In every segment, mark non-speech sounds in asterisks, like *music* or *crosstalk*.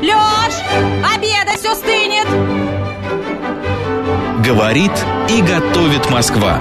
Лёш, обеда все стынет! Говорит и готовит Москва.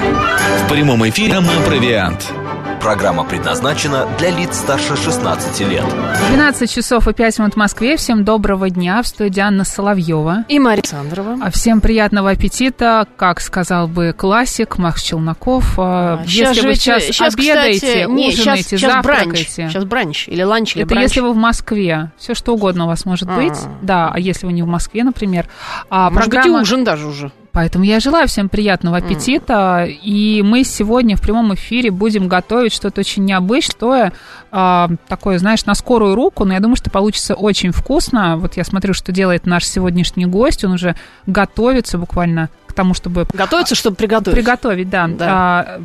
В прямом эфире мы «Провиант». Программа предназначена для лиц старше 16 лет. 12 часов и 5 минут в Москве. Всем доброго дня. В студии Анна Соловьева. И Мария Александрова. А Всем приятного аппетита. Как сказал бы классик Макс Челноков. А, если вы сейчас, сейчас обедаете, кстати, не, ужинаете, сейчас, сейчас завтракаете. бранч. Сейчас бранч или ланч, или Это бранч. если вы в Москве. Все что угодно у вас может А. быть. Да, а если вы не в Москве, например. А Может быть, и программа- ужин даже уже. Поэтому я желаю всем приятного аппетита. И мы сегодня в прямом эфире будем готовить что-то очень необычное, а, такое, знаешь, на скорую руку, но я думаю, что получится очень вкусно. Вот я смотрю, что делает наш сегодняшний гость. Он уже готовится буквально к тому, чтобы Готовится, чтобы приготовить. приготовить, да. Да.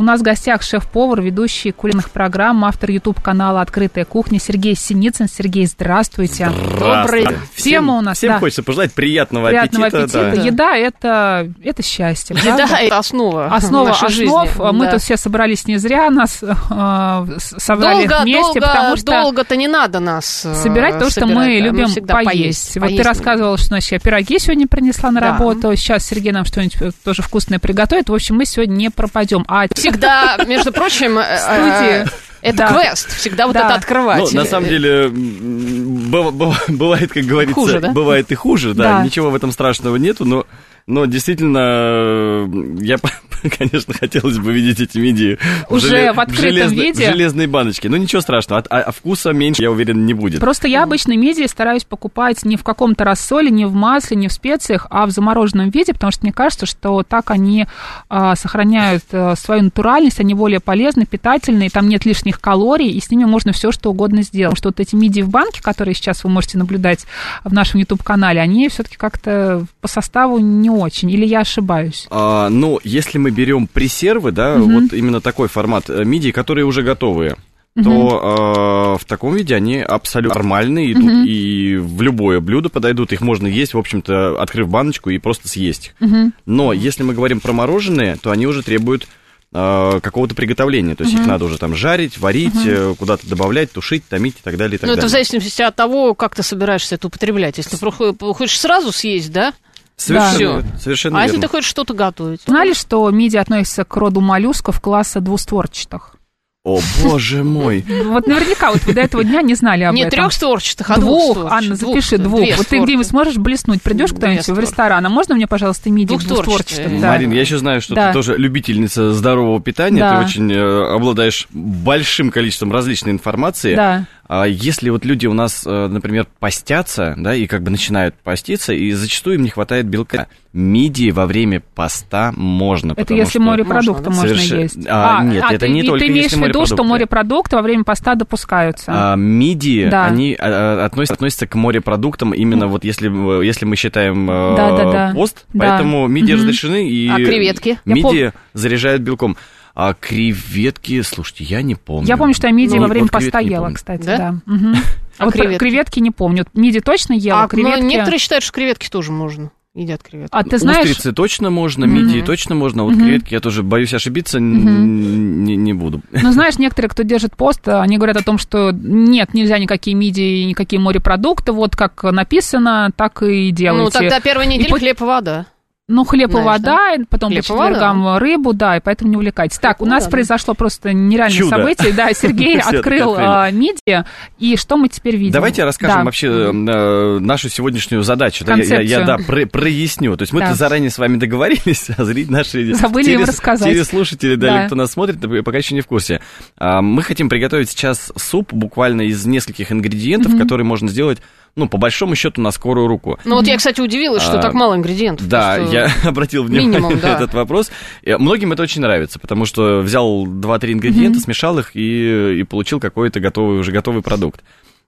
А, у нас в гостях шеф-повар, ведущий кулинарных программ, автор YouTube-канала «Открытая кухня» Сергей Синицын. Сергей, здравствуйте. Добрый. Тема у нас, Всем да. хочется пожелать приятного, Приятного аппетита. аппетита. да. Еда это, это счастье. Еда это основа Основа нашей основ. жизни. Мы Да. тут все собрались не зря, нас э, собрали долго, вместе, долго, потому что долго-то не надо нас э, собирать то, что мы да. любим всегда поесть. Вот поесть ты рассказывала, что значит, я пироги сегодня принесла на Да. работу. Сейчас Сергей нам что-нибудь тоже вкусное приготовит. В общем, мы сегодня не пропадем. А Всегда, между прочим, э, э, это Да. квест. Всегда вот Да. это открывать. Ну, на самом деле, *laughs* бывает, как говорится, Хуже, да? бывает и хуже, да, Да. ничего в этом страшного нету, но, но действительно, э, я, *laughs* конечно, хотелось бы видеть эти мидии Уже желе- в открытом железной- виде? в железной баночке. Ну, ничего страшного, а, а вкуса меньше, я уверен, не будет. Просто я обычно мидии стараюсь покупать не в каком-то рассоле, не в масле, не в специях, а в замороженном виде, потому что мне кажется, что так они а, сохраняют а, свою натуральность, они более полезны, питательные, там нет лишних калорий, и с ними можно все что угодно сделать. Потому что вот эти мидии в банке, которые сейчас вы можете наблюдать в нашем YouTube-канале, они все-таки как-то по составу не очень, или я ошибаюсь? А, ну, если мы берем пресервы, да, Мгм. вот именно такой формат э, мидий, которые уже готовые, то э, в таком виде они абсолютно нормальные, идут Мгм. и в любое блюдо подойдут, их можно есть, в общем-то, открыв баночку и просто съесть. Мгм. Но если мы говорим про мороженое, то они уже требуют э, какого-то приготовления, то есть их надо уже там жарить, варить, э, куда-то добавлять, тушить, томить и так далее, и так Ну, это в далее. зависимости от того, как ты собираешься это употреблять. Если ты хочешь сразу съесть, да? Совершенно, верно, совершенно а верно. если ты хочешь что-то готовить? Знали, что мидии относятся к роду моллюсков класса двустворчатых? О, боже мой! Вот наверняка вот вы до этого дня не знали об Не этом. трехстворчатых, а двух, двухстворчатых. Анна, запиши двух. Вот ты где-нибудь сможешь блеснуть, придешь куда-нибудь в ресторан, а можно мне, пожалуйста, двустворчатых? Да. Марин, я еще знаю, что Да. ты тоже любительница здорового питания, Да. ты очень э, обладаешь большим количеством различной информации. Да. А если вот люди у нас, э, например, постятся, да, и как бы начинают поститься, и зачастую им не хватает белка, мидии во время поста можно. Это если что- морепродукты Можно, можно, Соверше- есть. А, нет, это ты, не и только ты имеешь в виду, что морепродукты. во время поста допускаются? А, мидии, Да. они а, относятся, относятся к морепродуктам именно вот если, э, если мы считаем э, Да-да-да. пост, Да. поэтому мидии Мгм. разрешены, и А креветки? Я мидии заряжают белком. А креветки, слушайте, я не помню. Я помню, что я мидии Ну, во время вот поста ела, кстати, Да? да. Мгм. А вот креветки? креветки не помню. Мидии точно ела, А, ну, креветки... некоторые считают, что креветки тоже можно. Едят креветки. А ты знаешь... Устрицы точно можно, Мгм. мидии точно можно, а вот Мгм. креветки я тоже боюсь ошибиться, Мгм. не, не буду. Ну, знаешь, некоторые, кто держит пост, они говорят о том, что нет, нельзя никакие мидии, никакие морепродукты, вот как написано, так и делайте. Ну, тогда первая неделя по- хлеб и вода. Ну, хлеб и Знаешь, вода, и потом Хлеб по и вода. четвергам рыбу, да, и поэтому не увлекайтесь. Так, у и нас вода. произошло просто нереальное Чудо. событие. Да, *laughs* Сергей открыл а, мидии, и что мы теперь видим? Давайте расскажем вообще э, нашу сегодняшнюю задачу. Да, я, да, про- проясню. То есть мы-то заранее с вами договорились, а зрители наши Забыли им рассказать. телеслушатели, да, Да. или кто нас смотрит, пока еще не в курсе. А, Мы хотим приготовить сейчас суп буквально из нескольких ингредиентов, которые можно сделать, ну, по большому счету, на скорую руку. Ну, вот я, кстати, удивилась, что А, так мало ингредиентов. Да, я *laughs* обратил внимание минимум, на да. этот вопрос. И Многим это очень нравится, потому что взял 2-3 ингредиента, смешал их и, и получил какой-то готовый, уже готовый продукт.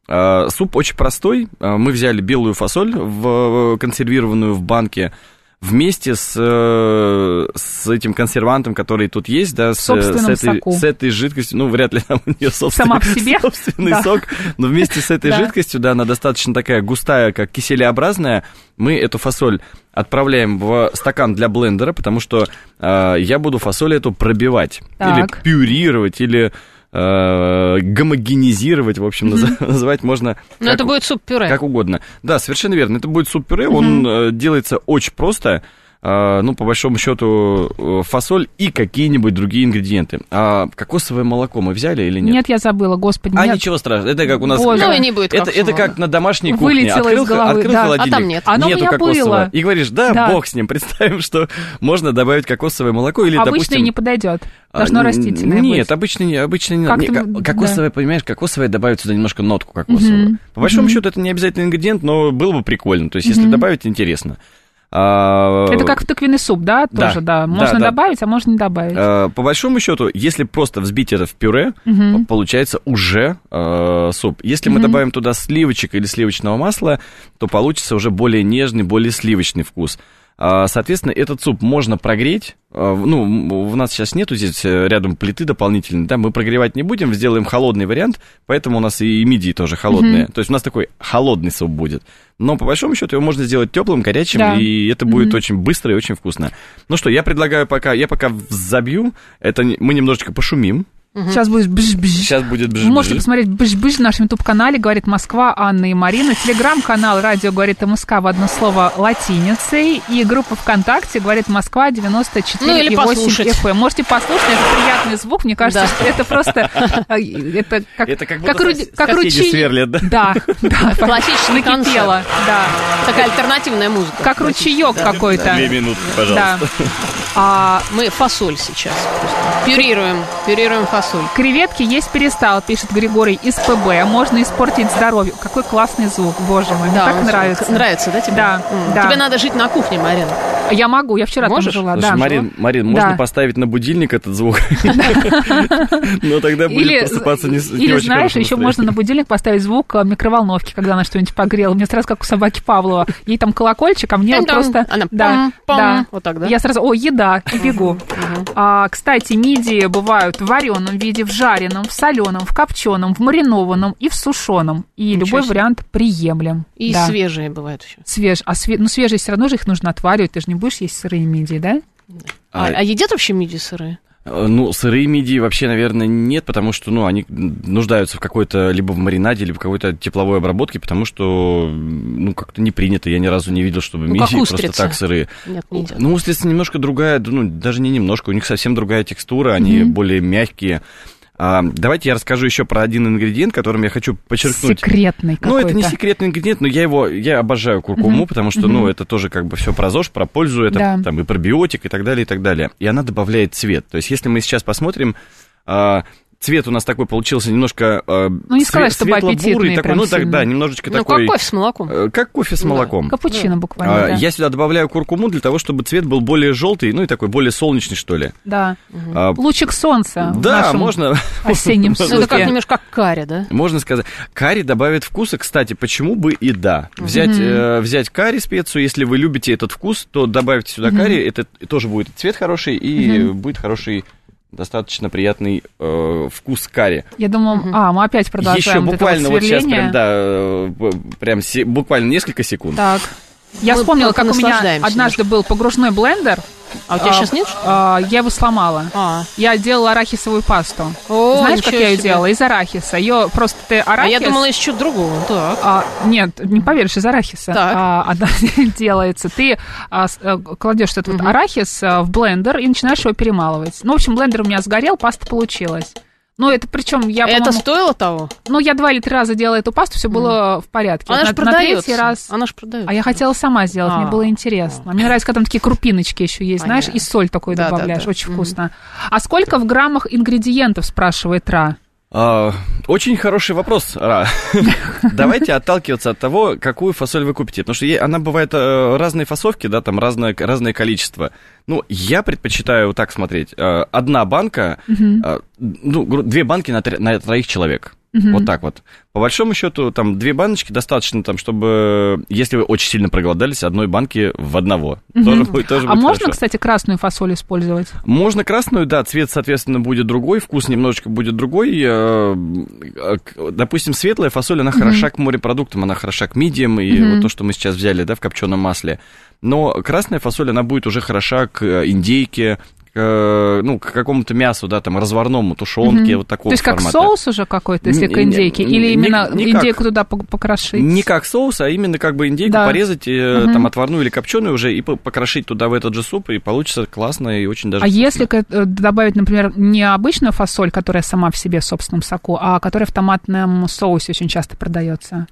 А, Суп очень простой. А, Мы взяли белую фасоль, в, консервированную в банке, вместе с, э, с этим консервантом, который тут есть, да, с, с собственном этой, соку. с этой жидкостью, ну, вряд ли там у нее собственный, Сама по себе? *laughs* собственный Да. сок, но вместе с этой Да. жидкостью, да, она достаточно такая густая, как киселеобразная, мы эту фасоль отправляем в стакан для блендера, потому что э, я буду фасоль эту пробивать, Так. или пюрировать, или э, гомогенизировать, в общем, наз- называть можно Но как, это будет суп-пюре. как угодно. Да, совершенно верно. Это будет суп-пюре, он э, делается очень просто. Э, ну, по большому счету, э, фасоль и какие-нибудь другие ингредиенты. А кокосовое молоко мы взяли или нет? Нет, я забыла, господи, А нет. ничего страшного. Это как у нас. Боже. как- Ну, и не будет это, это кокосового. как на домашней кухне. Вылетело открыл, из головы, открыл да. холодильник. А там нет. Оно Нету кокосового. было. И говоришь, да, Да. бог с ним. *laughs* Представим, что можно добавить кокосовое молоко или, Обычное допустим... не подойдет. а, Должно н- растительное Нет, быть. обычно не, обычно не Как Не, ко- кокосовое, понимаешь, кокосовое добавить сюда немножко нотку кокосовую. Мгм. По большому Мгм. счету это не обязательно ингредиент, но было бы прикольно. То есть, если Мгм. добавить, интересно. А, Это как в тыквенный суп, да? Да. Тоже, да. Да, Можно да. добавить, а можно не добавить. э, По большому счету, если просто взбить это в пюре, Мгм. получается уже э, суп. Если мы Мгм. добавим туда сливочек или сливочного масла, то получится уже более нежный, более сливочный вкус. А, Соответственно, этот суп можно прогреть. А, Ну, у нас сейчас нету здесь э, рядом плиты дополнительные, да, мы прогревать не будем, сделаем холодный вариант, поэтому у нас и мидии тоже холодные. То есть у нас такой холодный суп будет. Но по большому счету его можно сделать теплым, горячим, Да. и это будет Мгм. очень быстро и очень вкусно. Ну что, я предлагаю пока, я пока забью, это мы немножечко пошумим. Сейчас будет бж-бж. Сейчас будет бж Вы можете посмотреть бж-бж в нашем YouTube-канале «Говорит Москва» Анна и Марина. Телеграм-канал «Радио говорит МСК» в одно слово латиницей. И группа ВКонтакте «Говорит Москва» 94 Ну, или и 8 послушать. FM. Можете послушать, это приятный звук. Мне кажется, Да. что это просто... э, *laughs* Это как, Это как будто руди- сос- как ручей- сверлят, да? Да, да. *laughs* Классический накипело, да. Такая альтернативная музыка. Как ручеек какой-то. Две минутки, Да. пожалуйста. А, Мы фасоль сейчас просто пюрируем, пюрируем фасоль. Креветки есть перестал, пишет Григорий из ПБ. Можно испортить здоровье. Какой классный звук, боже мой, мне Да, так нравится. Нравится, да, тебе? Да, М. да. Тебе надо жить на кухне, Марина. Я могу, я вчера Можешь? там жила, Слушай, да. Марин, Марин, можно Да. поставить на будильник этот звук? *laughs* Но тогда будет Или, просыпаться не или знаешь, еще можно на будильник поставить звук э, микроволновки, когда она что-нибудь погрела. Мне сразу как у собаки Павлова. Ей там колокольчик, а мне просто... Она да, да. Вот так, да? Я сразу, о, еда, и бегу. А, кстати, мидии бывают в вареном виде, в жареном, в соленом, в копченом, в маринованном и в сушеном. И Ничего любой себе. вариант приемлем. И Да. свежие бывают еще. Свеж, а све... ну, свежие все равно же их нужно отваривать, ты же не будешь есть сырые мидии, да? А, А, а едят вообще мидии сырые? Э, Ну, сырые мидии вообще, наверное, нет, потому что, ну, они нуждаются в какой-то, либо в маринаде, либо в какой-то тепловой обработке, потому что, ну, как-то не принято. Я ни разу не видел, чтобы Ну, мидии просто так сырые. Нет, не едят. Ну, устрицы немножко другая, ну, даже не немножко, у них совсем другая текстура, они более мягкие. А, давайте я расскажу еще про один ингредиент, которым я хочу подчеркнуть. Секретный Ну, какой-то. это не секретный ингредиент, но я его, я обожаю куркуму, потому что, ну, это тоже как бы все про ЗОЖ, про пользу, это Да. там и пробиотик и так далее, и так далее. И она добавляет цвет. То есть, если мы сейчас посмотрим, а, цвет у нас такой получился немножко а, Ну, не сказать, чтобы светло-бурый аппетитный такой, ну, так, да, немножечко Ну, такой... как кофе с молоком. э, Как кофе с Да. молоком. Капучино буквально, А, да. Я сюда добавляю куркуму для того, чтобы цвет был более желтый, ну и такой более солнечный, что ли. Да. А, Лучик солнца в да, нашем можно, осеннем *laughs* Ну, это как супе. немножко как карри, да? можно сказать. Карри добавит вкуса, кстати, почему бы и да. Взять, э, взять карри специю, если вы любите этот вкус, то добавьте сюда карри, это тоже будет цвет хороший, и будет хороший, достаточно приятный э, вкус карри. Я думаю, а, мы опять Еще продолжаем вот это буквально вот, сейчас сверление. прям, да, э, прям се- буквально несколько секунд. Так. Я Мы вспомнила, как у меня однажды был погружной блендер. А у тебя сейчас нет? а, я его сломала. А, Я делала арахисовую пасту. О, Знаешь, как я ее себе. делала? Из арахиса. Ее просто ты а арахис... я думала из чего другого. Так. А, нет, не поверишь, из арахиса Так. а, она *laughs* делается. Ты а, а, кладешь этот вот арахис а, в блендер и начинаешь его перемалывать. Ну, в общем, блендер у меня сгорел, паста получилась. Ну, это причем я, Это стоило того? Ну, я два или три раза делала эту пасту, все было в порядке. Она Вот же на продается. третий раз... Она же продается. А я хотела сама сделать, мне А. было интересно. Мне нравится, когда там такие крупиночки еще есть, знаешь, Понятно. и соль такой Да, да, добавляешь, да. очень Мгм. вкусно. А сколько в граммах ингредиентов, спрашивает Ра? А, очень хороший вопрос, Ра. *laughs* Давайте отталкиваться от того, какую фасоль вы купите. Потому что ей- она бывает э, разные фасовки, да, там разное, разное количество. Ну, я предпочитаю вот так смотреть. Э, Одна банка, э, ну, две банки на, на троих человек. Вот так вот. По большому счету, там две баночки достаточно, там, чтобы, если вы очень сильно проголодались, одной банки в одного. Тоже будет, тоже А будет можно, хорошо. кстати, красную фасоль использовать? Можно красную, да, цвет, соответственно, будет другой, вкус немножечко будет другой. Э, э, Допустим, светлая фасоль, она хороша к морепродуктам, она хороша к мидиям, и вот то, что мы сейчас взяли, да, в копченом масле. Но красная фасоль, она будет уже хороша к э, индейке, к, ну, к какому-то мясу, да, там, разварному, тушенке, Мгм. вот такого То есть как формата. соус уже какой-то, если Не- к не- индейке? не- Или не- именно никак. индейку туда по- покрошить? Не как соус, а именно как бы индейку Да. порезать, э, Мгм. там, отварную или копченую уже, и по- покрошить туда в этот же суп, и получится классно и очень даже А вкусно. если э, добавить, например, не обычную фасоль, которая сама в себе в собственном соку, а которая в томатном соусе очень часто продается?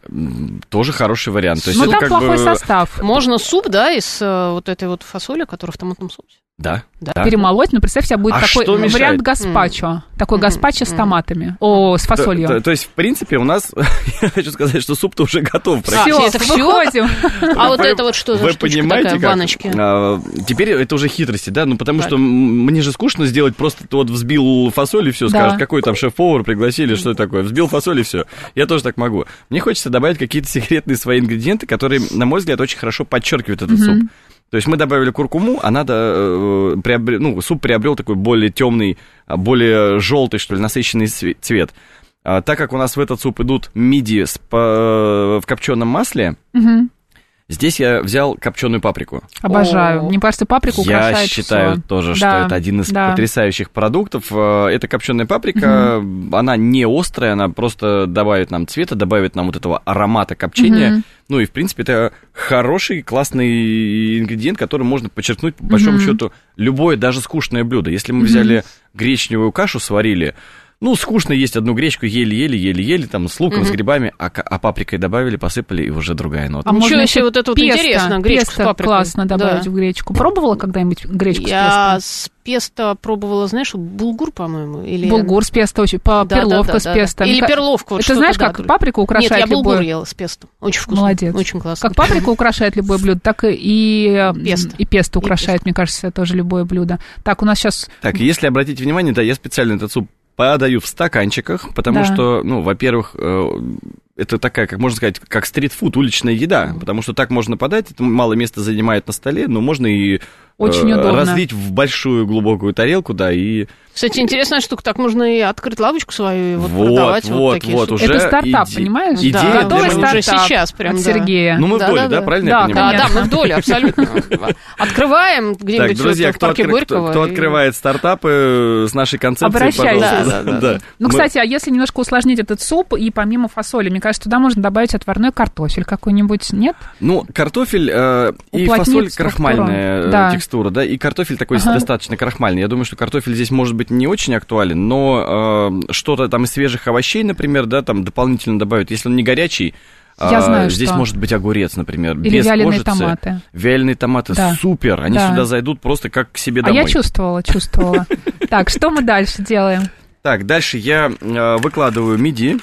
Тоже хороший вариант. То есть Ну, это там как плохой бы... состав. Можно суп, да, из э, вот этой вот фасоли, которая в томатном соусе. Да, Да. да. Перемолоть, но представь себе, будет А такой что мешает? вариант гаспачо. Такой Мгм. гаспачо с Мгм. томатами. О, с То, фасолью. то- то есть, в принципе, у нас, *laughs* я хочу сказать, что суп-то уже готов А, практически. это выходим. А вот это вот что за Вы штучка понимаете, такая в как? баночке? А, теперь это уже хитрости, да? Ну, потому что мне же скучно сделать просто вот взбил фасоль и все, Да. скажешь, какой там шеф-повар пригласили, что это такое? Взбил фасоль и все. Я тоже так могу. Мне хочется добавить какие-то секретные свои ингредиенты, которые, на мой взгляд, очень хорошо подчеркивают этот суп. То есть мы добавили куркуму, она да, э, приобре- ну, суп приобрел такой более темный, а, более желтый, что ли, насыщенный цве- цвет. А, так как у нас в этот суп идут миди с по- в копченом масле, Мгм. Здесь я взял копченую паприку. Обожаю. О. Мне кажется, паприку Я украшает считаю всё. тоже, что Да, это один из да. потрясающих продуктов. Э, Это копченая паприка, она не острая, она просто добавит нам цвета, добавит нам вот этого аромата копчения. Мгм. Ну и, в принципе, это хороший, классный ингредиент, который можно подчеркнуть, по большому Мгм. счету, любое, даже скучное блюдо. Если мы взяли гречневую кашу, сварили, ну, скучно есть одну гречку, еле-еле, еле-еле, там, с луком, с Мгм. грибами, а, а паприкой добавили, посыпали, и уже другая нота. А Ничего можно еще вот это вот песто, интересно, гречку с песто паприкой. классно добавить Да. в гречку. Пробовала когда-нибудь гречку Я с с песто пробовала, знаешь, булгур, по-моему, или... песто? Булгур с песто, очень, по, Да, да, перловка да, с да, песто. да. Или перловку. вот Это что-то, знаешь, да, как друг- паприку украшает Нет, я булгур любое... ела с песто. Очень вкусно. Молодец. Очень классно. Как паприка украшает любое блюдо, так и, Песто. и песто И украшает, мне кажется, тоже любое блюдо. Так, у нас сейчас... Так, если обратите внимание, да, я специально этот суп подаю в стаканчиках, потому Да. что, ну, во-первых, э, это такая, как можно сказать, как стритфуд, уличная еда, потому что так можно подать, это мало места занимает на столе, но можно и э, Очень удобно. разлить в большую глубокую тарелку, да, и Кстати, интересная штука. Так можно и открыть лавочку свою и вот, Вот, продавать вот, вот, такие вот, штуки. уже Это стартап, иде- понимаешь? идея Да, Готовый уже стартап сейчас прям, от да. Сергея. Ну, мы в Да, доле, да, да, да. правильно Да, я да, понимаю? да, мы в доле, абсолютно. *laughs* Открываем Так, где-нибудь друзья, в кто, парке откры- Горького. кто- кто и- открывает стартапы с нашей концепцией, Обращайтесь. пожалуйста. Да, да, да. Ну, кстати, а если немножко усложнить этот суп, и помимо фасоли, мне кажется, туда можно добавить отварной картофель какой-нибудь, нет? Ну, картофель э, и Уплотнит фасоль структуру. крахмальная э, Да. текстура, да, и картофель такой Ага. достаточно крахмальный. Я думаю, что картофель здесь может быть не очень актуален, но э, что-то там из свежих овощей, например, да, там дополнительно добавить. Если он не горячий, Я а, знаю, здесь что. может быть огурец, например, Или без вяленые кожицы. томаты. Вяленые томаты, Да. супер, они Да. сюда зайдут просто как к себе А домой. я чувствовала, чувствовала. *laughs* Так, что мы дальше делаем? Так, дальше я э, выкладываю миди.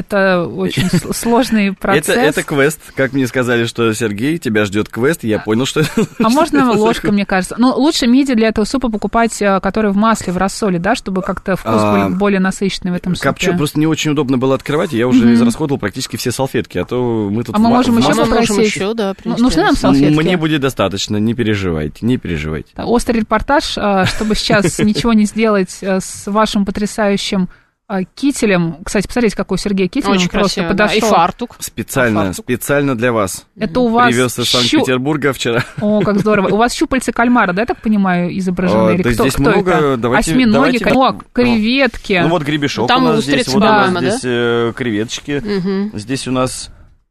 Это очень сложный *laughs* процесс. Это, это квест, как мне сказали, что Сергей, тебя ждет квест, я понял, что... *laughs* А можно ложкой, мне кажется. Ну, лучше миди для этого супа покупать, э, который в масле, в рассоле, да, чтобы как-то вкус А, был более насыщенный в этом супе. Копчу, просто не очень удобно было открывать, и я уже израсходовал практически все салфетки, а то мы тут... А мы можем еще попросить. еще, да, Ну, нужны нам салфетки? Мне будет достаточно, не переживайте, не переживайте. Острый репортаж, э, чтобы сейчас *laughs* ничего не сделать э, с вашим потрясающим кителем. Кстати, посмотрите, какой у Сергея китель. Очень Он просто красиво, да. И подошел. фартук. Специально, А фартук? специально для вас. Это у вас Привез из щу- Санкт-Петербурга вчера. О, как здорово. У вас щупальца кальмара, да, я так понимаю, изображены? А, Или да кто, здесь кто много, это? давайте- Осьминоги, давайте- О, креветки. Ну вот гребешок Там у нас здесь, вот у нас по-моему, да? здесь э, креветочки, Мгм. здесь у нас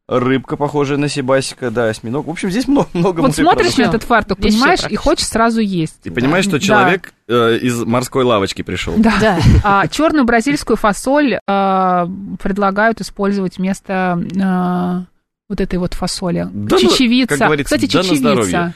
рыбка, похожая на сибасика, да, осьминог. В общем, здесь много, *laughs* много вот смотришь на этот фартук, Здесь понимаешь, и хочешь сразу есть. И понимаешь, что Да. человек э, из морской лавочки пришел. Да. Да. А черную бразильскую фасоль а, предлагают использовать вместо а, вот этой вот фасоли. Да ну, чечевица. как говорится, Кстати, да на чечевица.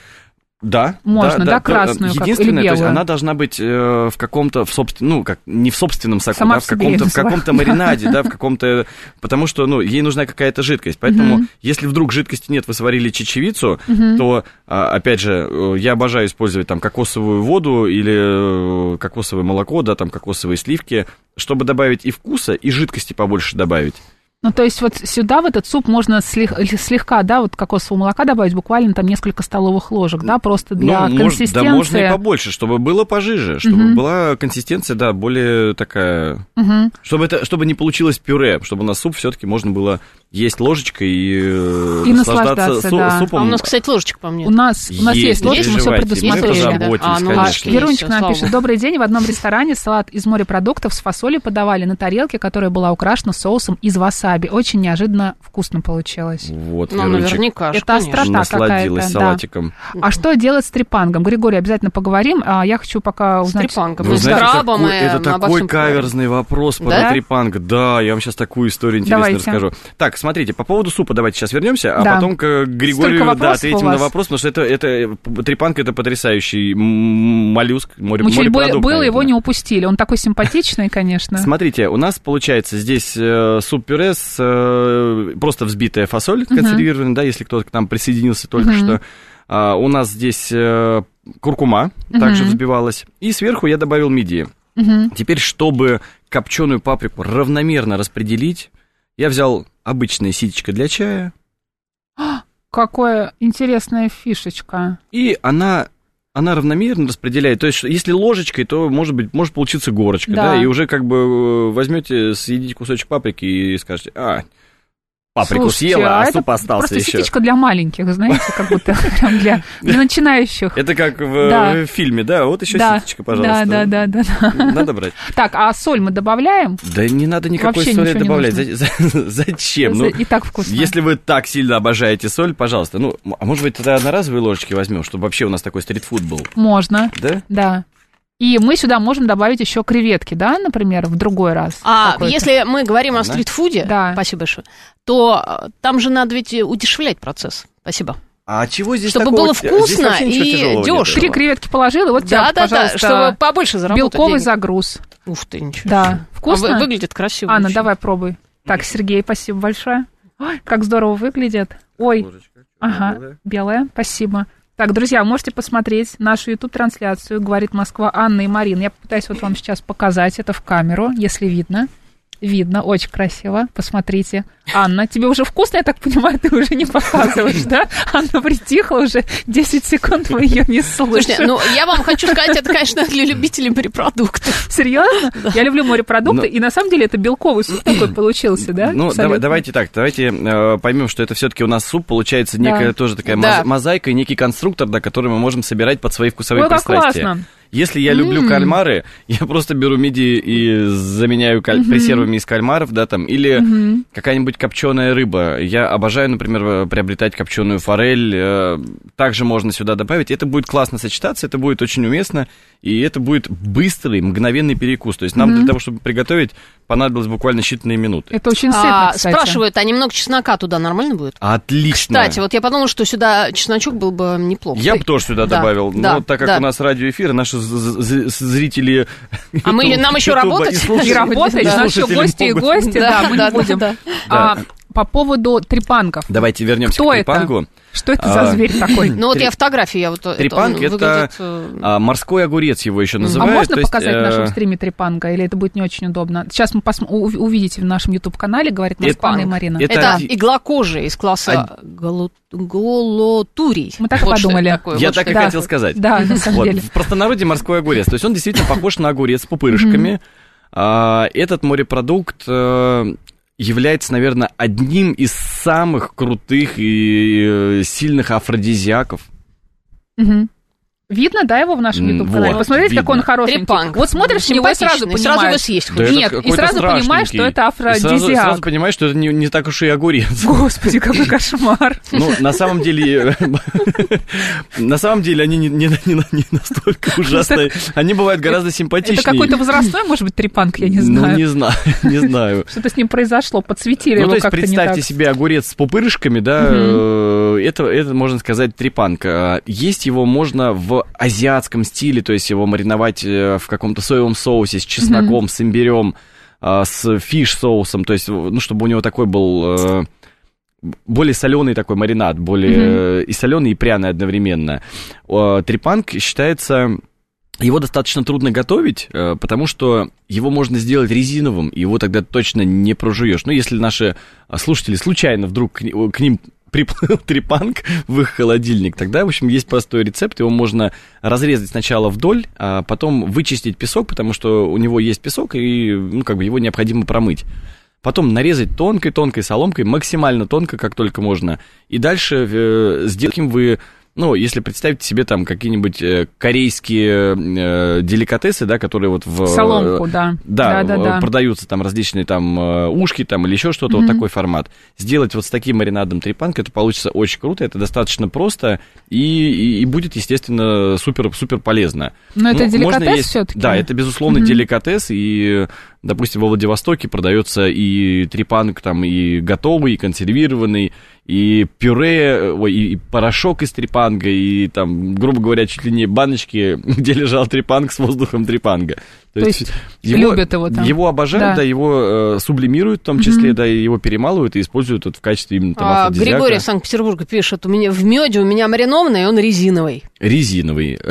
Да, Можно, да, то- красную, как- или Единственное, то есть белую? она должна быть э, в каком-то, в собствен... ну, как, не в собственном соку, Сама да, в каком-то, в каком-то маринаде, да, в каком-то... Потому что, ну, ей нужна какая-то жидкость. Поэтому, если вдруг жидкости нет, вы сварили чечевицу, то, а, опять же, э, я обожаю использовать там кокосовую воду или э, кокосовое молоко, да, там кокосовые сливки, чтобы добавить и вкуса, и жидкости побольше добавить. Ну, то есть вот сюда, в этот суп, можно слег- слегка, да, вот кокосового молока добавить, буквально там несколько столовых ложек, да, просто для ну, может, консистенции. да можно и побольше, чтобы было пожиже, чтобы Мгм. была консистенция, да, более такая... Мгм. Чтобы, это, чтобы не получилось пюре, чтобы у нас суп все-таки можно было есть ложечкой и, э, И наслаждаться, су- да. супом. А у нас, кстати, ложечек, по мне. У нас, у нас есть, Есть, ложка, мы все переживайте, мы предусмотрели. позаботились, А, ну, конечно. Верунчик нам пишет, добрый день, в одном ресторане салат из морепродуктов с фасолью подавали на тарелке, которая была украшена соусом из васаби. Очень неожиданно вкусно получилось. Вот, Ну, Верунчик, наверняка. Это острота какая-то, да. салатиком. А что делать с трепангом? Григорий, обязательно поговорим. А я хочу пока С узнать... трепанком. Вы Ну, с знаете, крабом такой- и это такой каверзный вопрос про Да? трепанг. Да, я вам сейчас такую историю интересную расскажу. Так, смотрите, по поводу супа давайте сейчас вернемся, а Да. потом к Григорию да, ответим на вопрос, потому что это, это трепанг это потрясающий моллюск, море, было, морепродукт, его наверное. не упустили. Он такой симпатичный, конечно. Смотрите, у нас получается здесь э, суп-пюре с э, просто взбитая фасоль консервированная, да, если кто-то к нам присоединился только Мгм. что. А, у нас здесь э, куркума также Мгм. взбивалась. И сверху я добавил мидии. Мгм. Теперь, чтобы копченую паприку равномерно распределить, я взял обычное ситечко для чая, Какая интересная фишечка. и она, она равномерно распределяет. То есть, если ложечкой, то может быть, может получиться горочка, да, Да. и уже как бы возьмете, съедите кусочек паприки и скажете, а, паприку Слушайте, съела, а это суп остался Просто еще. ситечка для маленьких, знаете, как будто *laughs* прям для, для начинающих. Это как в Да. э, фильме, да, вот еще Да, ситечко, пожалуйста. Да, да, да, да. Надо брать. Так, а соль мы добавляем? Да не надо никакой Вообще соли добавлять. *laughs* Зачем? Ну, И так вкусно. Если вы так сильно обожаете соль, пожалуйста. Ну, а может быть, тогда одноразовые ложечки возьмем, чтобы вообще у нас такой стритфуд был, Можно, да? да. И мы сюда можем добавить еще креветки, да, например, в другой раз. А какой-то. если мы говорим о Ладно. стритфуде, Да. спасибо большое, то э, там же надо ведь удешевлять процесс. Спасибо. А чего здесь Чтобы такого? было вкусно и нет. Три креветки положил, и вот тебе, Да, да, да, пожалуйста, чтобы побольше заработать белковый денег. загруз. Ух ты, ничего. Да. себе. Вкусно? А вы- выглядит красиво. Анна, очень. давай пробуй. Так, Сергей, спасибо большое. Ой, как здорово выглядит. Ой, ага, белая, спасибо. Так, друзья, можете посмотреть нашу YouTube-трансляцию «Говорит Москва» Анна и Марина. Я попытаюсь вот вам сейчас показать это в камеру, если видно. Видно, очень красиво. Посмотрите. Анна, тебе уже вкусно, я так понимаю, ты уже не показываешь, да? Анна притихла уже 10 секунд, мы ее не Слушайте, слышим. ну я вам хочу сказать, это, конечно, для любителей морепродуктов. Серьезно? Я люблю морепродукты, Ну- и на самом деле это белковый суп такой получился, да? Ну, давай- давайте так, давайте э, поймем, что это все-таки у нас суп, получается некая Да. тоже такая Да. моз- мозаика и некий конструктор, да, который мы можем собирать под свои вкусовые как пристрастия. классно. Если я люблю кальмары, *laughs* я просто беру мидии и заменяю каль- пресервами из кальмаров, да, там, или какая-нибудь копченая рыба. Я обожаю, например, э, приобретать копченую форель. э, Также можно сюда добавить. Это будет классно сочетаться, это будет очень уместно, и это будет быстрый, мгновенный перекус. То есть нам для того, чтобы приготовить, понадобилось буквально считанные минуты. Это очень сытно, А, кстати. спрашивают, а немного чеснока туда нормально будет? Отлично. Кстати, вот я подумала, что сюда чесночок был бы неплохо. Я бы тоже сюда Да, добавил, да, но так как да. у нас радиоэфир, наши зрители... А мы- нам еще работать? И работать, наши гости и гости, да, мы не будем. А, по поводу трепанков. Давайте вернемся Кто к это? трепангу. Что это А, за зверь такой? Ну вот я фотографии, я вот... это Трепанг это выглядит, э, а, морской огурец его еще А называют. можно то есть, показать в э, нашем стриме трепанга, или это будет не очень удобно? Сейчас мы у- увидите в нашем YouTube-канале, говорит Москва и Марина. это Это, иглокожие из класса голо- голотурий. Мы так Вот подумали. это такое, Я вот так и Да. хотел сказать. Да, на самом Вот, деле. в простонародье морской огурец. То есть он действительно похож на огурец с пупырышками. А, Этот морепродукт э, является, наверное, одним из самых крутых и э, сильных афродизиаков. Мгм. Видно, да, его в нашем YouTube-канале? вот, Посмотрите, какой он видно. хорошенький. Трепанг. Вот смотришь на него и сразу Симпатичный, сразу его понимаешь. съесть Да Нет, и сразу понимаешь, что это И сразу, афродизиак. сразу понимаешь, что это не, не так уж и огурец. *laughs* Господи, какой кошмар. Ну, на самом деле, *laughs* на самом деле они не, не- не- не настолько *laughs* ужасные. Они бывают гораздо симпатичнее. Это какой-то возрастной, может быть, трепанг, я не Ну, знаю. не знаю, не знаю. Что-то с ним произошло, подсветили Ну, его то есть как-то не представьте так. себе огурец с пупырышками, да, э, это, это, можно сказать, трепанг. А, Есть его можно в азиатском стиле, то есть его мариновать э, в каком-то соевом соусе с чесноком, с имбирем, а, с fish-соусом, то есть, ну, чтобы у него такой был э, более соленый такой маринад, более э, и соленый, и пряный одновременно. Трепанг считается... Его достаточно трудно готовить, э, потому что его можно сделать резиновым, его тогда точно не прожуешь. Ну, если наши а, слушатели случайно вдруг к ним приплыл *laughs* трепанг в их холодильник, тогда, в общем, есть простой рецепт, его можно разрезать сначала вдоль, а потом вычистить песок, потому что у него есть песок, и, ну, как бы его необходимо промыть. потом нарезать тонкой-тонкой соломкой, максимально тонко, как только можно, и дальше э, сделать им вы ну, если представить себе там какие-нибудь э, корейские э, деликатесы, да, которые вот в... Соломку, да. Да, Да, да, да. продаются там различные там э, ушки там или еще что-то, вот такой формат. Сделать вот с таким маринадом трепанг, это получится очень круто, это достаточно просто и, и, и будет, естественно, супер-супер полезно. Но это Ну, деликатес можно есть- всё-таки? Да, это, безусловно, деликатес, и, допустим, во Владивостоке продается и трепанг там и готовый, и консервированный, и пюре, ой, и, порошок из трепанга, и там, грубо говоря, чуть ли не баночки, *laughs* где лежал трепанг с воздухом трепанга. То есть любят его там. Его обожают, Да. да, его э, сублимируют в том числе, да, и его перемалывают и используют вот в качестве именно там А. Григорий из Санкт-Петербурга пишет, у меня в меде, у меня маринованный, он резиновый. Резиновый. *laughs*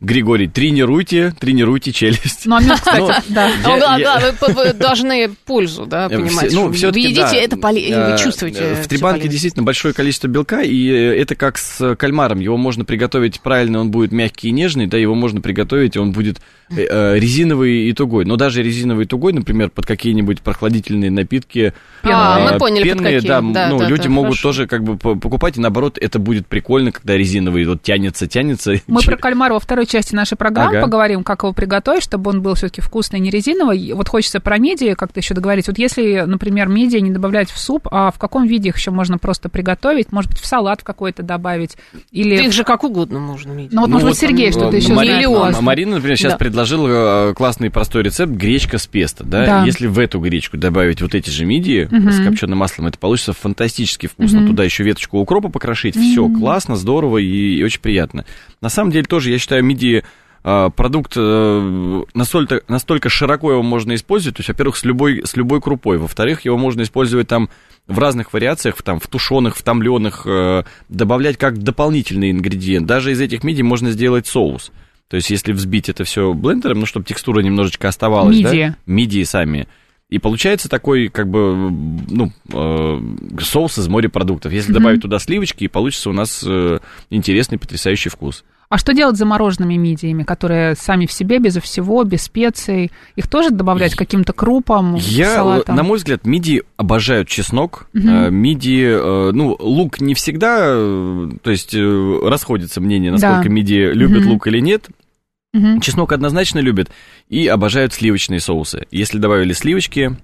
Григорий, тренируйте, тренируйте челюсть. Ну, а мед, *laughs* кстати, Ну, да. Я- Ну, да, я- да, вы, вы должны пользу, да, Э, понимать. все- ну, все-таки, вы едите, да, это э, вы чувствуете. В всю трибанке действительно большое количество белка, и э, это как с кальмаром. Его можно приготовить правильно, он будет мягкий и нежный, да, его можно приготовить, и он будет э, э, резиновый и тугой. Но даже резиновый и тугой, например, под какие-нибудь прохладительные напитки. А, э, мы поняли, под пенные, какие. да, Да, ну, да, люди да, могут хорошо. тоже как бы по- покупать, и наоборот, это будет прикольно, когда резиновый вот тянется, тянется. Мы *laughs* про кальмара во второй части нашей программы Ага. поговорим, как его приготовить, чтобы он был все-таки вкусный, не резиновый. Вот хочется про мидии как-то еще договорить. Вот если, например, мидии не добавлять в суп, а в каком виде их еще можно просто приготовить? Может быть, в салат в какой-то добавить? Или... Их же как угодно можно видеть. Ну вот, может быть, Сергей что-то э, еще Марина, знает. Марина, например, сейчас Да. предложила э, классный простой рецепт гречка с песто, да? Да. Если в эту гречку добавить вот эти же мидии с копченым маслом, это получится фантастически вкусно. Туда еще веточку укропа покрошить, все классно, здорово и, и очень приятно. На самом деле тоже, я считаю, мидии э, продукт э, настолько, настолько широко его можно использовать, то есть, во-первых, с любой, с любой крупой, во-вторых, его можно использовать там в разных вариациях, в, там, в тушеных, в томленых, э, добавлять как дополнительный ингредиент. Даже из этих мидий можно сделать соус. То есть, если взбить это все блендером, ну, чтобы текстура немножечко оставалась, да? Мидии. Мидии сами. И получается такой, как бы, ну, э, соус из морепродуктов. Если добавить туда сливочки, и получится у нас э, интересный, потрясающий вкус. А что делать с замороженными мидиями, которые сами в себе, безо всего, без специй? Их тоже добавлять к каким-то крупам, Я, салатам? на мой взгляд, мидии обожают чеснок. Э, Мидии, э, ну, лук не всегда, э, то есть э, расходятся мнения, насколько Да. мидии любят Мгм. лук или нет. Мгм. Чеснок однозначно любят и обожают сливочные соусы. Если добавили сливочки,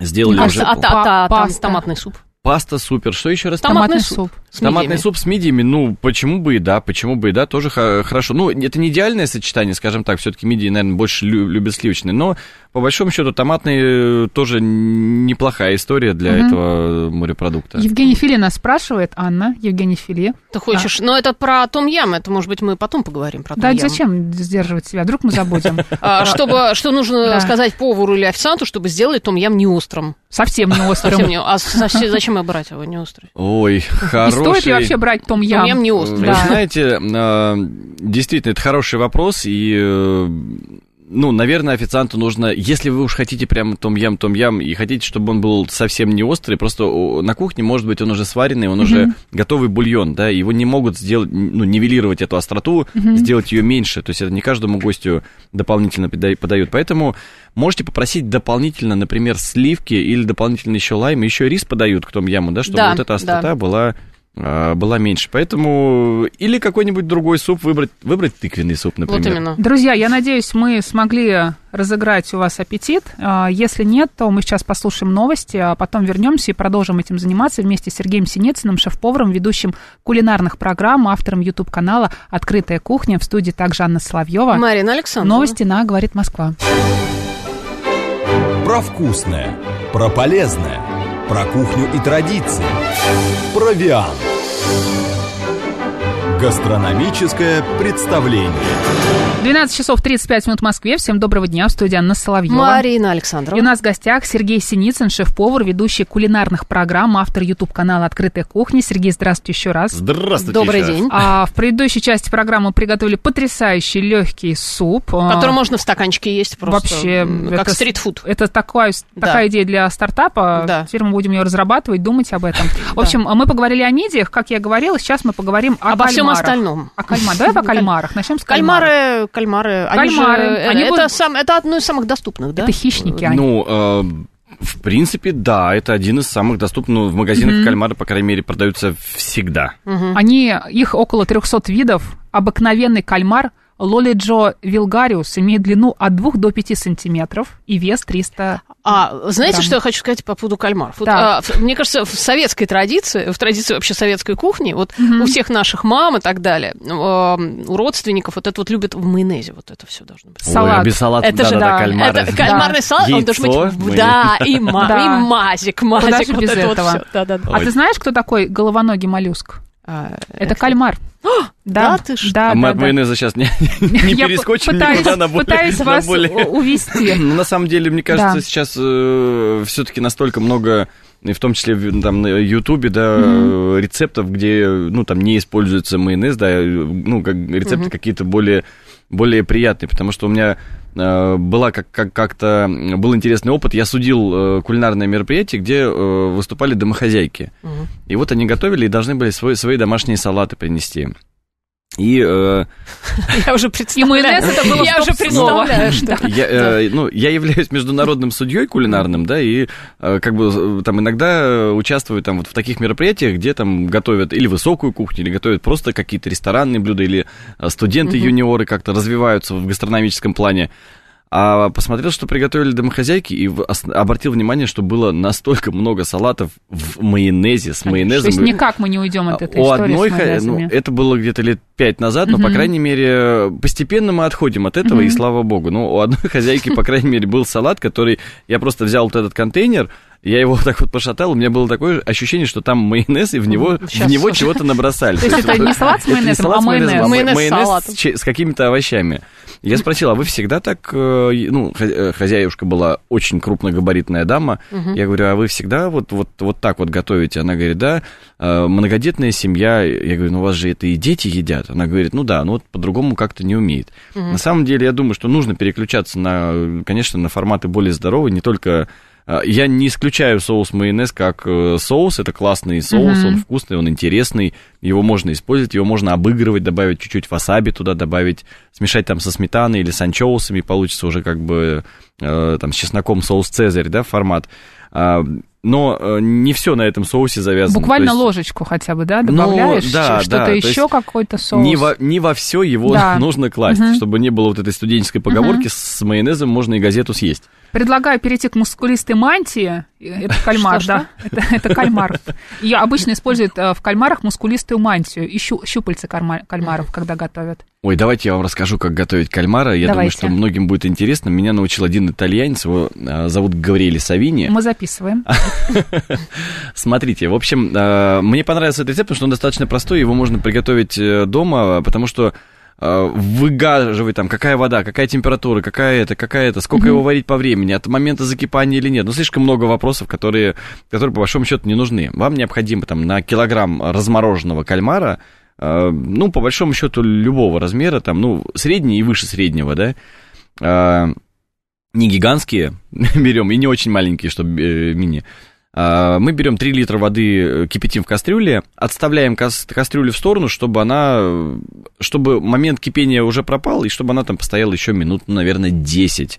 сделали А, уже... а, та- та- там Паста. томатный суп. Паста супер. Что еще раз? Томатный Томатный суп. С Томатный мидиями. суп с мидиями, ну, почему бы и да, почему бы и да, тоже хо- хорошо. Ну, это не идеальное сочетание, скажем так, все-таки мидии, наверное, больше лю- любят сливочные, но по большому счету томатный э, тоже неплохая история для Мгм. этого морепродукта. Евгений Фили нас спрашивает, Анна, Евгений Фили. Ты хочешь? Но это про том ям, это, может быть, мы потом поговорим про том Да, зачем сдерживать себя? Вдруг мы забудем. *laughs* А, чтобы, что нужно сказать повару или официанту, чтобы сделать том ям не острым. Совсем не острым. Совсем не, а зачем его брать его не острый? Ой, Не хороший... стоит ли вообще брать том ям? Том ям не Вы острый. Да. знаете, э, действительно, это хороший вопрос, и, э, ну, наверное, официанту нужно, если вы уж хотите прям том-ям, том-ям, и хотите, чтобы он был совсем не острый, просто на кухне, может быть, он уже сваренный, он уже готовый бульон, да, его не могут сделать, ну, нивелировать эту остроту, сделать ее меньше, то есть это не каждому гостю дополнительно пода- подают, поэтому можете попросить дополнительно, например, сливки или дополнительно еще лайм, еще рис подают к том-яму, да, чтобы Да, вот эта да. острота была а, была меньше. Поэтому или какой-нибудь другой суп выбрать, выбрать тыквенный суп, например. Вот именно. Друзья, я надеюсь, мы смогли разыграть у вас аппетит. А, Если нет, то мы сейчас послушаем новости, а потом вернемся и продолжим этим заниматься вместе с Сергеем Синицыным, шеф-поваром, ведущим кулинарных программ, автором YouTube-канала «Открытая кухня». В студии также Анна Соловьева. Марина Александровна. Новости на «Говорит Москва». Про вкусное, про полезное, про кухню и традиции. Провиан. Гастрономическое представление. 12 часов 35 минут в Москве. Всем доброго дня. В студии Анна Соловьева. Марина И у Александровна. нас в гостях Сергей Синицын, шеф-повар, ведущий кулинарных программ, автор YouTube-канала «Открытая кухня». Сергей, здравствуйте еще раз. Здравствуйте. Добрый еще день. А в предыдущей части программы приготовили потрясающий легкий суп. А, Который можно в стаканчике есть просто. Вообще, Как это- стритфуд. Это такая, Да. такая идея для стартапа. Да. Теперь мы будем ее разрабатывать, думать об этом. *laughs* В общем, мы поговорили о мидиях, как я говорила. Сейчас мы поговорим о Обо всем кальмарах. остальном. О кальмарах. Давай о *laughs* кальмарах. Начнем с кальмаров. Кальмары, кальмары, они Кальмары, же, э, они это, будут- сам, это одно из самых доступных, да? Это хищники они. Ну, э, В принципе, да, это один из самых доступных. Ну, в магазинах кальмары, по крайней мере, продаются всегда. Они, их около 300 видов. Обыкновенный кальмар Лолиджо вилгариус имеет длину от 2 до 5 сантиметров и вес 300 А, знаете, Грамм. что я хочу сказать по поводу кальмаров? Вот, Да. а, мне кажется, в советской традиции, в традиции вообще советской кухни, вот у всех наших мам и так далее, у родственников вот это вот любят в майонезе, вот это все должно быть. салат. Ой, а без салата, Это же, да-да-да, да, кальмары. Это кальмарный салат, он должен Яйцо, быть, мы- да, *laughs* и, ма- Да. и мазик, мазик, Куда вот без это вот этого? всё. Да-да-да. А ты знаешь, кто такой головоногий моллюск? А, Это кальмар. да ты что? Да, А мы да, от да. майонеза сейчас не, *laughs* не Я перескочим пытаюсь- никуда на более... пытаюсь на вас более- увести. *laughs* Ну, на самом деле, мне кажется, Да. сейчас все-таки настолько много, и в том числе в- там, на Ютубе, да, э, рецептов, где, ну, там не используется майонез, да, э, ну, как рецепты какие-то более, более приятные, потому что у меня э, была как, как, как-то, был интересный опыт, я судил э, кулинарное мероприятие, где э, выступали домохозяйки, и вот они готовили и должны были свой, свои домашние салаты принести. И э, Я уже представляю. майонез это было Я уже топ-слово. представляю, что... Я, э, ну, я являюсь международным судьей кулинарным, да, и э, как бы там иногда участвую там вот в таких мероприятиях, где там готовят или высокую кухню, или готовят просто какие-то ресторанные блюда, или студенты-юниоры как-то развиваются в гастрономическом плане. А посмотрел, что приготовили домохозяйки, и в- ос- обратил внимание, что было настолько много салатов в майонезе, с То майонезом. есть И- никак мы не уйдем от этой у истории одной, с ну, майонезами. это было где-то лет пять назад, но, по крайней мере, постепенно мы отходим от этого, и слава богу. Ну, у одной *laughs* хозяйки, по крайней мере, был салат, который я просто взял вот этот контейнер, я его вот *laughs* так вот пошатал, у меня было такое ощущение, что там майонез, и в него, в него слушай. чего-то набросали. То есть это не салат с не майонезом, а майонез. Майонез с какими-то овощами. Я спросил, а вы всегда так, э, ну, э, хозяюшка была очень крупногабаритная дама, я говорю, а вы всегда вот, вот, вот так вот готовите? Она говорит, да, э, многодетная семья, я говорю, ну, у вас же это и дети едят. Она говорит, ну да, ну вот по-другому как-то не умеет. На самом деле, я думаю, что нужно переключаться на, конечно, на форматы более здоровые, не только а, Я не исключаю соус майонез как э, соус. Это классный соус, он вкусный, он интересный. Его можно использовать, его можно обыгрывать, добавить чуть-чуть васаби туда, добавить, смешать там со сметаной или с анчоусами, получится уже как бы э, там с чесноком соус Цезарь, да, формат. А, но э, не все на этом соусе завязано. Буквально есть ложечку хотя бы, да, Ну, добавляешь? да, что-то да, еще, какой-то соус? Не во, не во все его Да. *laughs* нужно класть, чтобы не было вот этой студенческой поговорки с майонезом можно и газету съесть. Предлагаю перейти к мускулистой мантии. Это *laughs* кальмар, Что-что? да. Это, это кальмар. Ее обычно используют э, в кальмарах мускулистую мантию и щу- щупальца кальмаров, когда готовят. Ой, давайте я вам расскажу, как готовить кальмара. Я думаю, Давайте. что многим будет интересно. Меня научил один итальянец, его а, зовут Гавриэль Савини. Мы записываем. *laughs* Смотрите, в общем, э, мне понравился этот рецепт, потому что он достаточно простой, его можно приготовить э, дома, потому что э, выгаживать там, какая вода, какая температура, какая это, какая это, сколько его варить по времени, от момента закипания или нет. Ну, слишком много вопросов, которые, которые по большому счету не нужны. Вам необходимо там на килограмм размороженного кальмара, э, ну, по большому счету любого размера, там, ну, средний и выше среднего, да, э, не гигантские *laughs* берем и не очень маленькие, чтобы э, мини. А, Мы берем 3 литра воды, э, кипятим в кастрюле, отставляем кас- кастрюлю в сторону, чтобы она, э, чтобы момент кипения уже пропал, и чтобы она там постояла еще минут, ну, наверное, 10.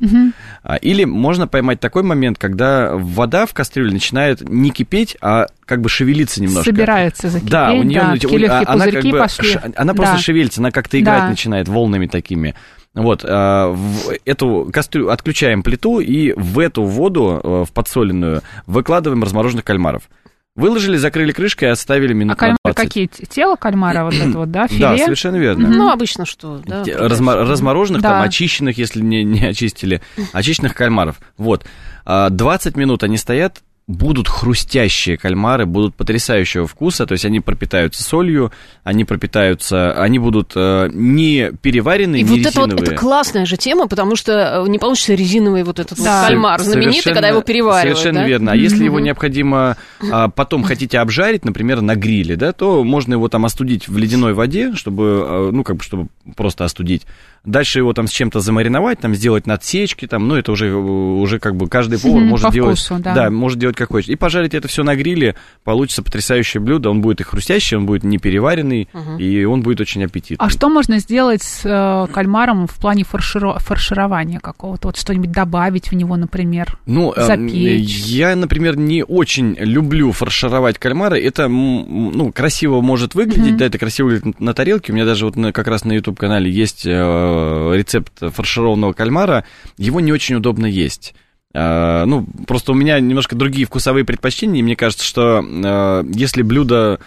А, Или можно поймать такой момент, когда вода в кастрюле начинает не кипеть, а как бы шевелиться немножко. Собирается закипеть, Да, у нее да, у- а- она как бы пошли. она просто Да. шевелится, она как-то играть Да. начинает волнами такими. Вот, а, в эту кастрюлю отключаем плиту и в эту воду, э, в подсоленную, выкладываем размороженных кальмаров. Выложили, закрыли крышкой и оставили минут А на кальмары 20. какие? Тело кальмара вот это вот, да? Филе? Да, совершенно верно. Ну, обычно что, да? Размо- размороженных, Да. там, очищенных, если не, не очистили, очищенных кальмаров. Вот. А, 20 минут они стоят, будут хрустящие кальмары, будут потрясающего вкуса, то есть они пропитаются солью, они пропитаются, они будут э, не переваренные, И не вот это вот, резиновые. это классная же тема, потому что э, не получится резиновый вот этот вот Да. кальмар знаменитый, Совершенно- когда его переваривают, Совершенно да? верно. А если его необходимо а, потом хотите обжарить, например, на гриле, да, то можно его там остудить в ледяной воде, чтобы, а, ну, как бы, чтобы просто остудить. Дальше его там с чем-то замариновать, там сделать надсечки, там, ну, это уже, уже как бы каждый повар может по делать. вкусу, да. может делать как хочет. И пожарить это все на гриле, получится потрясающее блюдо. Он будет и хрустящий, он будет не переваренный, и он будет очень аппетитный. А что можно сделать с э, кальмаром в плане фарширо- фарширования какого-то? Вот что-нибудь добавить в него, например? Ну, э, запечь. я, например, не очень люблю фаршировать кальмары. Это, ну, красиво может выглядеть, да, это красиво выглядит на тарелке. У меня даже вот на- как раз на YouTube-канале есть э, рецепт фаршированного кальмара. Его не очень удобно есть. Э, ну, просто у меня немножко другие вкусовые предпочтения, и мне кажется, что э, если блюдо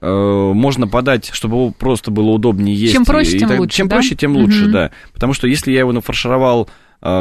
э, можно подать, чтобы его просто было удобнее есть. Чем проще, тем так- лучше, Чем да? проще, тем лучше, Мгм. да. Потому что если я его нафаршировал э,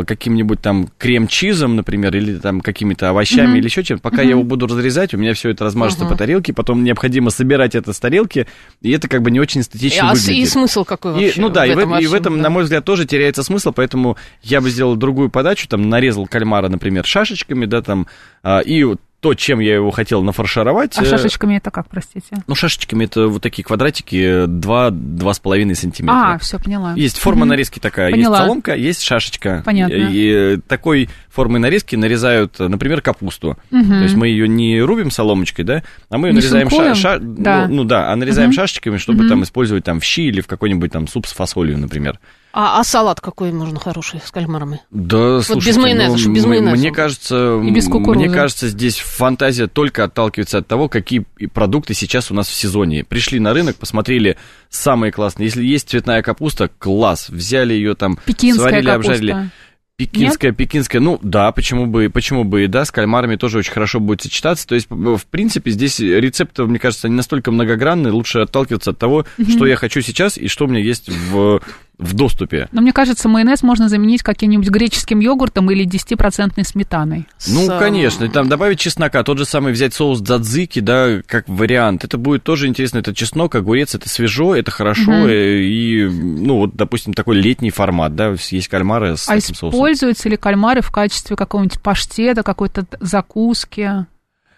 каким-нибудь там крем-чизом, например, или там какими-то овощами, Мгм. или еще чем, пока я его буду разрезать, у меня все это размажется по тарелке, потом необходимо собирать это с тарелки, и это как бы не очень эстетично А с- выглядит. и смысл какой И, вообще? ну да, в и, в, этом и в во всем, этом, да? на мой взгляд, тоже теряется смысл, поэтому я бы сделал другую подачу, там нарезал кальмара, например, шашечками, да, там, а, и то, чем я его хотел нафаршировать. А э, шашечками это как, простите? Ну, шашечками это вот такие квадратики 2-2,5 сантиметра. А, все, поняла. Есть форма нарезки такая, Поняла. есть соломка, есть шашечка. Понятно. И, и такой формой нарезки нарезают, например, капусту. Мгм. То есть мы ее не рубим соломочкой, да, а мы ее Не нарезаем ша- ша- Да. Ну, ну да, а нарезаем Мгм. шашечками, чтобы там использовать там в щи или в какой-нибудь там суп с фасолью, например. А, а салат какой можно хороший с кальмарами? Да, без слушайте, майонеза, ну, без майонеза. Мне кажется, И без кукурузы. мне кажется, здесь фантазия только отталкивается от того, какие продукты сейчас у нас в сезоне. Пришли на рынок, посмотрели самые классные. Если есть цветная капуста, класс. Взяли ее там, Пекинская сварили, капуста. обжарили. Пекинская, пекинская, ну да, почему бы, почему бы и да, с кальмарами тоже очень хорошо будет сочетаться. То есть, в принципе, здесь рецепты, мне кажется, не настолько многогранные, лучше отталкиваться от того, что я хочу сейчас и что у меня есть в, в доступе. Но мне кажется, майонез можно заменить каким-нибудь греческим йогуртом или 10% сметаной. Ну, С, конечно, там добавить чеснока, тот же самый взять соус дзадзики, да, как вариант. Это будет тоже интересно. Это чеснок, огурец, это свежо, это хорошо. Э, И, ну, вот, допустим, такой летний формат, да, есть кальмары с а таким соусом. Используются ли кальмары в качестве какого-нибудь паштета, какой-то закуски?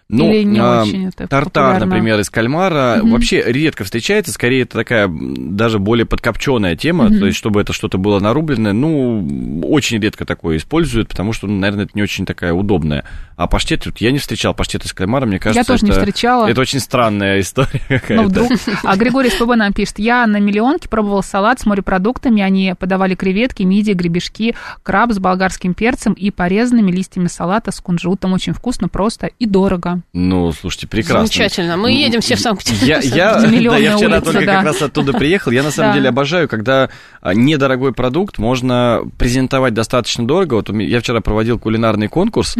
Ну, Или не а, очень это Тартар, популярно? например, из кальмара Мгм. вообще редко встречается, скорее это такая даже более подкопченная тема, Мгм. то есть чтобы это что-то было нарубленное, ну, очень редко такое используют, потому что, ну, наверное, это не очень такая удобная. А паштет, вот я не встречал паштет из кальмара, мне кажется, тоже не это- встречала. Это очень странная *laughs* история какая-то. Ну, вдруг. А Григорий СПБ нам пишет, я на миллионке пробовал салат с морепродуктами, они подавали креветки, мидии, гребешки, краб с болгарским перцем и порезанными листьями салата с кунжутом. Очень вкусно, просто и дорого. Ну, слушайте, прекрасно. Замечательно. Мы едем все в Санкт-Петербург. Я, я, да, я вчера улица, только да. как раз оттуда приехал. Я на самом Да. деле обожаю, когда а, недорогой продукт можно презентовать достаточно дорого. Вот я вчера проводил кулинарный конкурс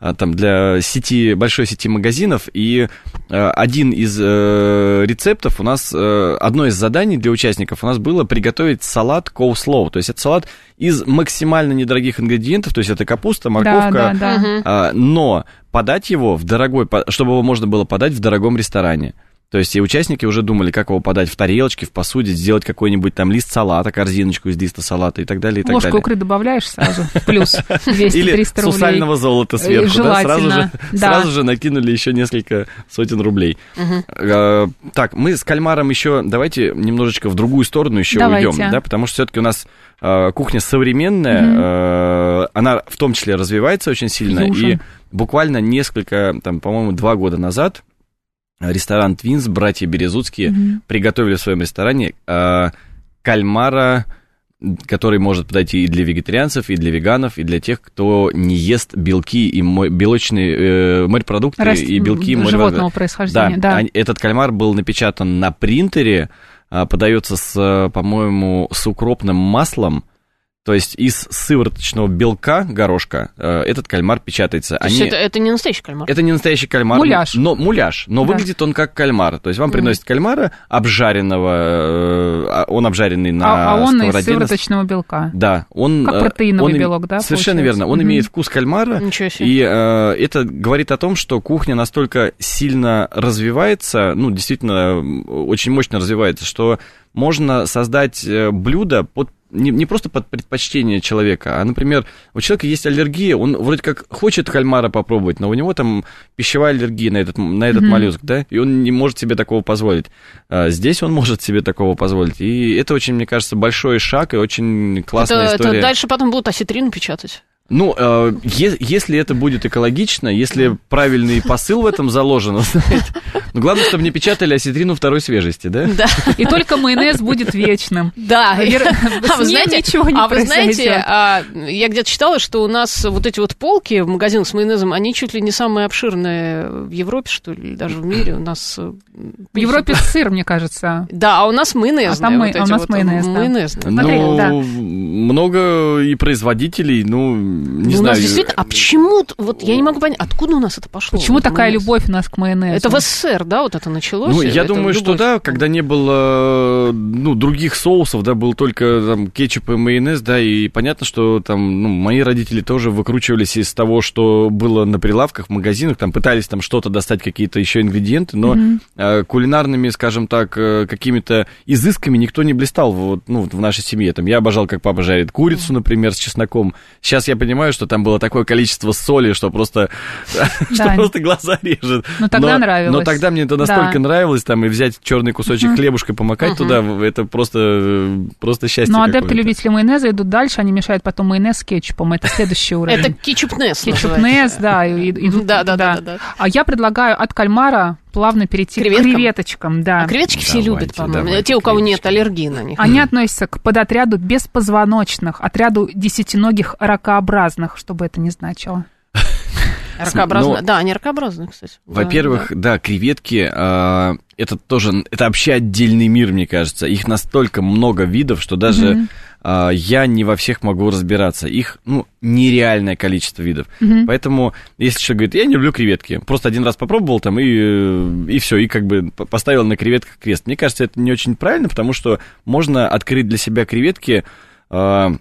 а, там для сети большой сети магазинов, и а, один из э, рецептов у нас э, одно из заданий для участников у нас было приготовить салат коуслоу. То есть это салат из максимально недорогих ингредиентов, то есть это капуста, морковка, Да, да, да. Но подать его в дорогой, по- чтобы его можно было подать в дорогом ресторане. То есть и участники уже думали, как его подать в тарелочке, в посуде, сделать какой-нибудь там лист салата, корзиночку из листа салата и так далее, и так Ложку далее. икры добавляешь сразу, *laughs* плюс 200-300 Или рублей. сусального золота сверху, да, сразу же, *laughs* да. сразу же накинули еще несколько сотен рублей. Э, так, мы с кальмаром еще, давайте немножечко в другую сторону еще Давайте. уйдем, да, потому что все-таки у нас э, кухня современная, э, она в том числе развивается очень сильно, Фьюжн. и буквально несколько, там, по-моему, два года назад ресторан Твинс, братья Березутские, Мгм. приготовили в своем ресторане э, кальмара, который может подойти и для вегетарианцев, и для веганов, и для тех, кто не ест белки и белочные э, морепродукты Раст- и белки животного Да, происхождения, да. они- этот кальмар был напечатан на принтере, а, подается с, по-моему, с укропным маслом. То есть из сывороточного белка горошка э, этот кальмар печатается. То есть Они- это, это не настоящий кальмар. это не настоящий кальмар. Муляж. Но муляж. Но Да. выглядит он как кальмар. То есть вам приносят кальмара обжаренного, э, а он обжаренный на А, а он из сковороде. сывороточного белка. Да, он... Как э, протеиновый он белок, да, Совершенно получается? верно. Он Мгм. имеет вкус кальмара. Ничего себе. И э, это говорит о том, что кухня настолько сильно развивается, ну, действительно, очень мощно развивается, что можно создать э, блюдо под не, не просто под предпочтение человека, а, например, у человека есть аллергия, он вроде как хочет кальмара попробовать, но у него там пищевая аллергия на этот, на этот mm-hmm. моллюск, да, и он не может себе такого позволить. А здесь он может себе такого позволить. И это очень, мне кажется, большой шаг и очень классная это, история. Это дальше потом будут осетрину печатать. Ну, э, е- если это будет экологично, если правильный посыл в этом заложен, *laughs* знаете, ну, главное, чтобы не печатали осетрину второй свежести, да? Да. И только майонез будет вечным. Да. А вы *laughs* знаете, ничего не а вы знаете, а, я где-то читала, что у нас вот эти вот полки в магазинах с майонезом, они чуть ли не самые обширные в Европе, что ли, даже в мире. У нас... В Европе сыр, мне кажется. Да, а у нас майонезные. А там мы- а у нас вот, майонез, да. Смотри, ну, да. много и производителей, ну, не Ну, у знаю. нас действительно, а почему, вот я не могу понять, откуда у нас это пошло? Почему вот такая майонез? любовь у нас к майонезу? Это в СССР, да, вот это началось? Ну, я думаю, что любовь. да, когда не было, ну, других соусов, да, был только там кетчуп и майонез, да, и понятно, что там, ну, мои родители тоже выкручивались из того, что было на прилавках в магазинах, там пытались там что-то достать, какие-то еще ингредиенты, но э, кулинарными, скажем так, э, какими-то изысками никто не блистал вот, ну, в нашей семье. Там я обожал, как папа жарит курицу, например, с чесноком. Сейчас я понимаю, что там было такое количество соли, что просто, *laughs* что просто глаза режет. Ну, тогда Но- нравилось. Но тогда мне это настолько Да. нравилось, там, и взять черный кусочек хлебушка, помакать туда, это просто, э, просто счастье Но адепты какое-то. любители майонеза идут дальше, они мешают потом майонез с кетчупом. Это следующий уровень. Это кетчуп-нес Кетчуп-нес, да, Да, да, да. А я предлагаю от кальмара плавно перейти Креветкам? к креветочкам, да. А креветочки все Давайте, любят, по-моему. давайте Те, у кого нет креветочки. аллергии на них. Они относятся к подотряду беспозвоночных, отряду десятиногих ракообразных, что бы это ни значило. Ракообразные. Ну, Да, они ракообразные, кстати. Во-первых, да, креветки, а, это тоже, это вообще отдельный мир, мне кажется. Их настолько много видов, что даже а, я не во всех могу разбираться. Их, ну, нереальное количество видов. Поэтому, если человек говорит, я не люблю креветки, просто один раз попробовал там и, и все, и как бы поставил на креветках крест. Мне кажется, это не очень правильно, потому что можно открыть для себя креветки, а,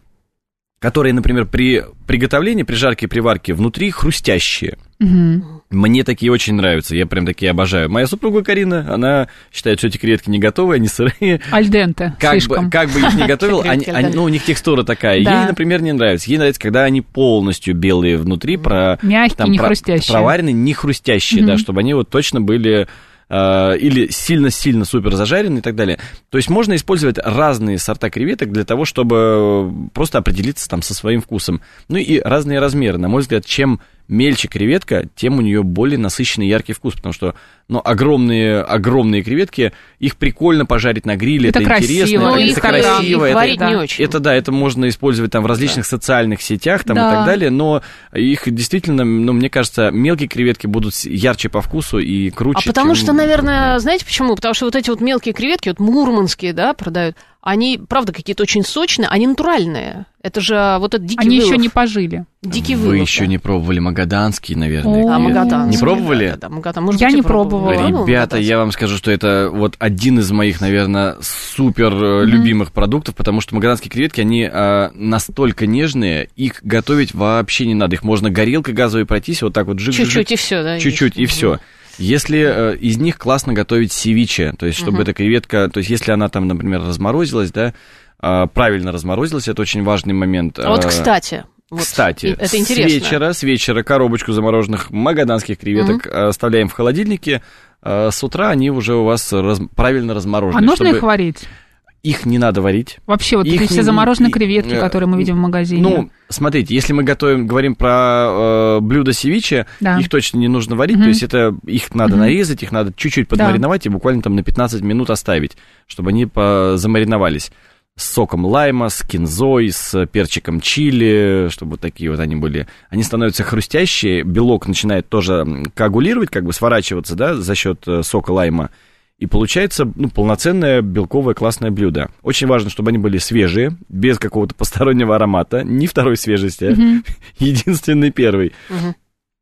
которые, например, при приготовлении, при жарке и при варке внутри хрустящие. Мгм. Мне такие очень нравятся, я прям такие обожаю. Моя супруга Карина, она считает, что эти креветки не готовые, они сырые. Альденте, Как слишком. бы, как бы их не готовил, они, они- ну, у них текстура такая. Да. Ей, например, не нравится. Ей нравится, когда они полностью белые внутри, про, Мягкие, не про- хрустящие. проваренные, не хрустящие, да, Мгм. чтобы они вот точно были э, или сильно-сильно супер зажаренные и так далее. То есть можно использовать разные сорта креветок для того, чтобы просто определиться там со своим вкусом. Ну и разные размеры. На мой взгляд, чем мельче креветка, тем у нее более насыщенный яркий вкус, потому что ну, огромные, огромные креветки, их прикольно пожарить на гриле, Это это, красиво, интересно, Ну, это их, красиво, их это- да. не очень. это да, это можно использовать там в различных социальных сетях там, и Да. так далее, но их действительно, ну, мне кажется, мелкие креветки будут ярче по вкусу и круче. А потому чем- что, наверное, знаете почему? Потому что вот эти вот мелкие креветки, вот мурманские, да, продают, они, правда, какие-то очень сочные, они натуральные. Это же вот этот дикий Они вылов. еще не пожили. Дикий Вы вылов, еще да. не пробовали магаданские, наверное. О. А, креветки. магаданские, Не пробовали? Да, да, да, Магадан. Может Я быть, и не пробовала. Пробовал Ребята, я вам скажу, что это вот один из моих, наверное, супер э, любимых продуктов, потому что магаданские креветки, они э, настолько нежные, их готовить вообще не надо. Их можно горелкой газовой пройтись, вот так вот жик Чуть-чуть и все, да? Чуть-чуть, и есть. все. Если э, из них классно готовить севиче, то есть чтобы Мгм. эта креветка, то есть если она там, например, разморозилась, да, а, правильно разморозилась, это очень важный момент. А вот, А, кстати, вот, Кстати, это с интересно. вечера, с вечера коробочку замороженных магаданских креветок э, оставляем в холодильнике. э, С утра они уже у вас раз- правильно разморожены. А нужно чтобы- их варить? Их не надо варить. Вообще, вот Их эти все не- замороженные креветки, которые мы видим в магазине. Ну, смотрите, если мы готовим, говорим про э, блюдо севиче, Да. их точно не нужно варить, Мгм. то есть это их надо Мгм. нарезать, их надо чуть-чуть подмариновать и буквально там на 15 минут оставить, чтобы они замариновались. С соком лайма, с кинзой, с перчиком чили, чтобы вот такие вот они были. Они становятся хрустящие, белок начинает тоже коагулировать, как бы сворачиваться, да, за счет э, сока лайма. И получается ну, полноценное белковое классное блюдо. Очень важно, чтобы они были свежие, без какого-то постороннего аромата, не второй свежести, а *laughs* единственный первый. Мгм.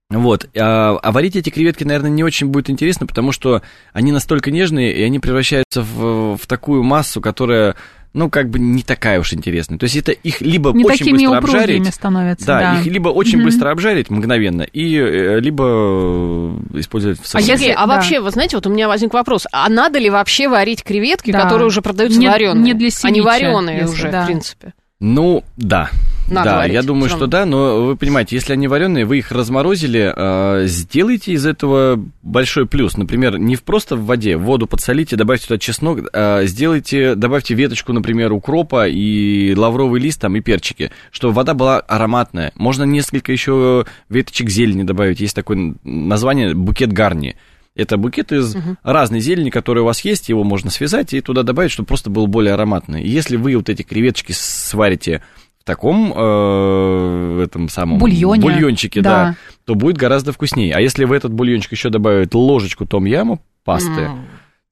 Вот. А, а варить эти креветки, наверное, не очень будет интересно, потому что они настолько нежные, и они превращаются в, в такую массу, которая, ну, как бы не такая уж интересная. То есть это их либо Не очень такими быстро обжарить, становятся, да, да. их либо очень Мгм. быстро обжарить мгновенно, и э, либо э, использовать в А если- а да. вообще, вы знаете, вот у меня возник вопрос, а надо ли вообще варить креветки, Да. которые уже продаются Не- вареные? не для Они севиче, вареные если- уже, да. в принципе. Ну, да. Надо да, варить, я думаю, что да, но вы понимаете, если они вареные, вы их разморозили, э, сделайте из этого большой плюс. Например, не в просто в воде, воду подсолите, добавьте туда чеснок, а сделайте, добавьте веточку, например, укропа и лавровый лист там и перчики, чтобы вода была ароматная. Можно несколько еще веточек зелени добавить. Есть такое название букет гарни. Это букет из разной зелени, которая у вас есть, его можно связать и туда добавить, чтобы просто был более ароматный. И Если вы вот эти креветочки сварите в таком э, этом самом Бульоне. бульончике, Да. да. то будет гораздо вкуснее. А если в этот бульончик еще добавить ложечку том-яма пасты, М.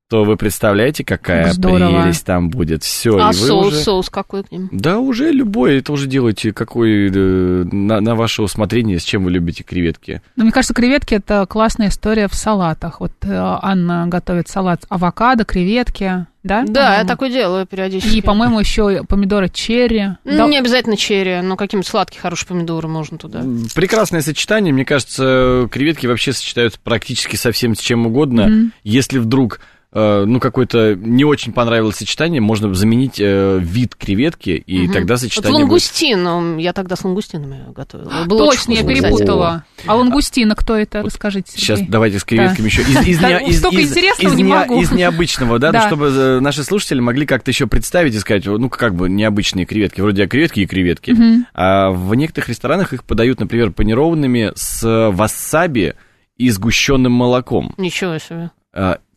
то вы представляете, какая Здорово. прелесть там будет. Все, А и вы соус, уже... соус какой к ним? Да, уже любой, это уже делайте какой э, на, на ваше усмотрение, с чем вы любите креветки. Но мне кажется, креветки это классная история в салатах. Вот э, Анна готовит салат авокадо, креветки, да? Да, я по-моему? такое делаю периодически. И, по-моему, еще помидоры черри. Ну, Да, Не обязательно черри, но какие-нибудь сладкие, хорошие помидоры можно туда. Прекрасное сочетание, мне кажется, креветки вообще сочетаются практически со всем с чем угодно. Мгм. Если вдруг ну, какое-то не очень понравилось сочетание, можно заменить э, вид креветки, и Мгм. тогда Вот сочетание будет... лангустин, м, я тогда с лангустинами готовила. Было очень Точно, я перепутала. А лангустина кто это? Расскажите, Сейчас Сергей. давайте с креветками еще. Из, из, Да, из- столько из- интересного из не могу. из необычного, да, ну, Да. чтобы э, наши слушатели могли как-то еще представить и сказать, ну, как бы необычные креветки, вроде креветки и креветки. Мгм. А в некоторых ресторанах их подают, например, панированными с васаби и сгущенным молоком. Ничего себе.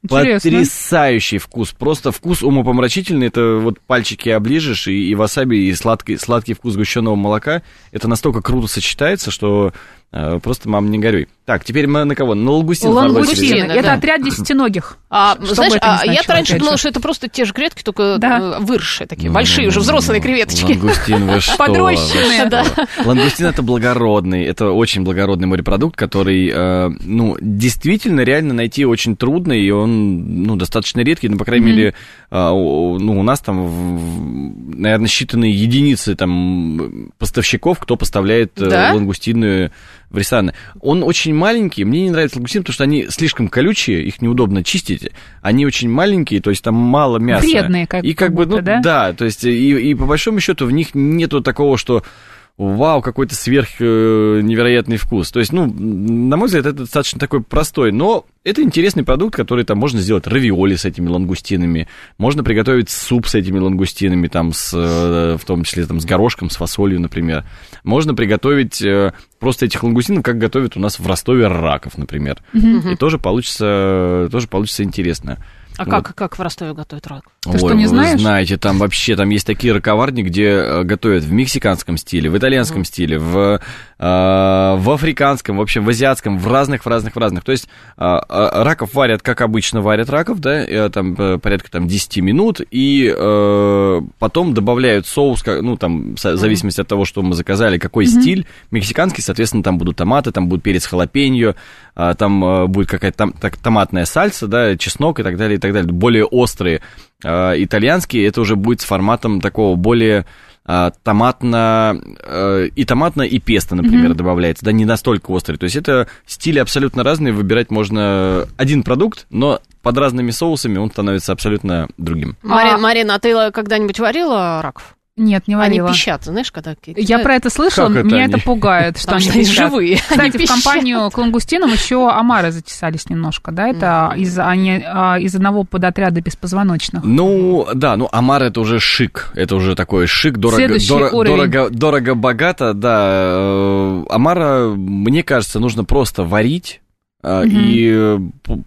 Интересно. Потрясающий вкус, просто вкус умопомрачительный. Это вот пальчики оближешь, и, и васаби, и сладкий, сладкий вкус сгущенного молока. Это настолько круто сочетается, что просто, мам, не горюй. Так, теперь мы на кого? На. Лангустин. Лангустины, Это да. отряд десятиногих. А, знаешь, а значило, я раньше опять думала, же. что это просто те же креветки, только Да. э, выросшие такие, большие уже, взрослые креветочки. Лангустин, вы *laughs* что? Подрощенные. вы что? Лангустин это благородный, это очень благородный морепродукт, который, э, ну, действительно реально найти очень трудно, и он, ну, достаточно редкий, ну, по крайней мере, э, у- ну, у нас там, в- наверное, считанные единицы там поставщиков, кто поставляет э, Да? лангустины в рестораны. Он очень маленький, мне не нравится лангустин, потому что они слишком колючие, их неудобно чистить, они очень маленькие, то есть там мало мяса. Вредные как И как бы, будто, ну, да? да, то есть и, и по большому счету в них нету такого, что вау, какой-то сверх э, невероятный вкус. То есть, ну, на мой взгляд, это достаточно такой простой, но это интересный продукт, который там можно сделать равиоли с этими лангустинами, можно приготовить суп с этими лангустинами, там, с, э, в том числе там, с горошком, с фасолью, например. Можно приготовить э, просто этих лангустинов, как готовят у нас в Ростове раков, например. И тоже получится, тоже получится интересно. А Вот. как, как в Ростове готовят рак? Ты что, не вы знаешь? знаете, там вообще, там есть такие раковарни, где э, готовят в мексиканском стиле, в итальянском стиле, в, э, в африканском, в общем, в азиатском, в разных, в разных, в разных. То есть э, э, раков варят, как обычно варят раков, да, э, там э, порядка там 10 минут, и э, потом добавляют соус, как- ну, там, в зависимости от того, что мы заказали, какой стиль. Мексиканский, соответственно, там будут томаты, там будет перец халапеньо, а, там э, будет какая-то там, так, томатная сальса, да, чеснок и так далее, и так далее, более острые. А, итальянские это уже будет с форматом такого более а, томатно э, и томатно и песто, например, добавляется, да, не настолько острый. То есть это стили абсолютно разные, выбирать можно один продукт, но под разными соусами он становится абсолютно другим. Марина, А- Марина, а ты когда-нибудь варила раков? Нет, не Они варила. пищат, знаешь, когда... Я про это слышала, Как это меня они? это пугает, что Потому они что они живые, Кстати, они в компанию к лангустинам еще омары затесались немножко, да? Это из, они, а, из одного подотряда беспозвоночных. Ну, да, ну, Амар это уже шик, это уже такой шик, дорого, дорого, дорого, дорого, богато, да. Э, Амара, мне кажется, нужно просто варить, э, и э,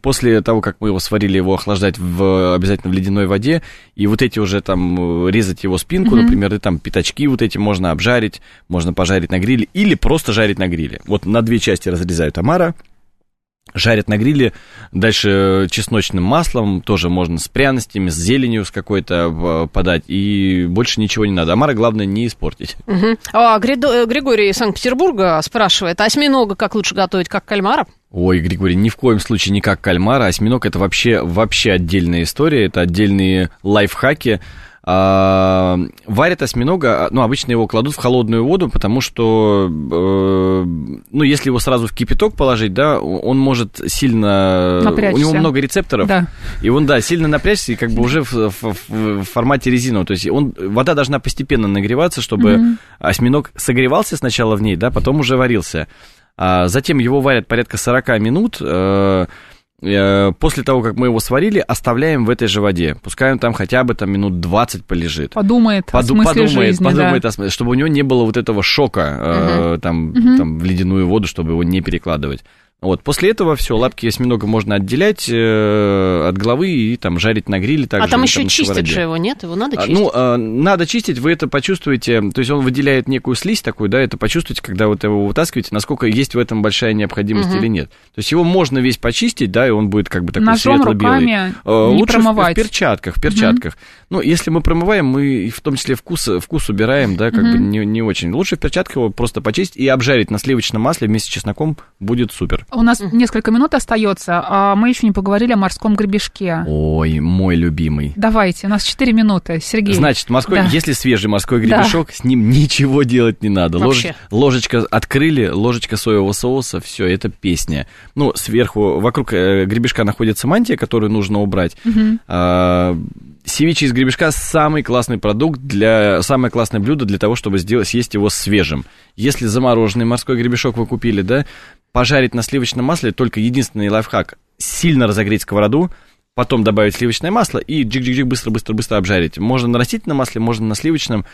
после того, как мы его сварили, его охлаждать в, обязательно в ледяной воде, и вот эти уже там э, резать его спинку, например, и там пятачки вот эти можно обжарить, можно пожарить на гриле, или просто жарить на гриле. Вот на две части разрезают Амара, жарят на гриле, дальше чесночным маслом, тоже можно с пряностями, с зеленью с какой-то э, подать, и больше ничего не надо. Амара главное не испортить. Мгм. А, Григорий из Санкт-Петербурга спрашивает, а осьминога как лучше готовить, как кальмара? Ой, Григорий, ни в коем случае не как кальмара. Осьминог это вообще, вообще отдельная история, это отдельные лайфхаки. А, варят осьминога, ну, обычно его кладут в холодную воду, потому что, э, ну, если его сразу в кипяток положить, да, он может сильно... Напрячься. У него много рецепторов. Да. И он, да, сильно напрячься, и как бы уже в, в- в формате резинового. То есть он, вода должна постепенно нагреваться, чтобы осьминог согревался сначала в ней, да, потом уже варился. А затем его варят порядка 40 минут. э, э, После того, как мы его сварили, оставляем в этой же воде. Пускай он там хотя бы там минут 20 полежит. Подумает о Поду- смысле подумает, жизни, подумает да. о смысле, чтобы у него не было вот этого шока э, там, там в ледяную воду, чтобы его не перекладывать. Вот, после этого все, лапки осьминога можно отделять э, от головы и там жарить на гриле. А также, там или еще чистить сковороде. же его, нет? Его надо А, чистить? Ну, а, надо чистить, вы это почувствуете, то есть он выделяет некую слизь такую, да, это почувствуете, когда вот его вытаскиваете, насколько есть в этом большая необходимость или нет. То есть его можно весь почистить, да, и он будет как бы такой Ножом, светло-белый. руками Э, не Лучше в- промывать. в перчатках, в перчатках. Ну, если мы промываем, мы в том числе вкус, вкус убираем, да, как бы не, не очень. Лучше в перчатках его просто почистить и обжарить на сливочном масле вместе с чесноком, будет супер. У нас несколько минут остается, а мы еще не поговорили о морском гребешке. Ой, мой любимый. Давайте, у нас 4 минуты. Сергей. Значит, морской, Да. если свежий морской Да. гребешок, с ним ничего делать не надо. Лож- ложечка открыли, ложечка соевого соуса, все, это песня. Ну, сверху, вокруг э, гребешка находится мантия, которую нужно убрать. А, Севиче из гребешка самый классный продукт для самое классное блюдо для того, чтобы сделать съесть его свежим. Если замороженный морской гребешок вы купили, да, пожарить на сливочном масле только единственный лайфхак сильно разогреть сковороду, потом добавить сливочное масло и джик-джик-джик быстро-быстро-быстро обжарить. Можно на растительном масле, можно на сливочном,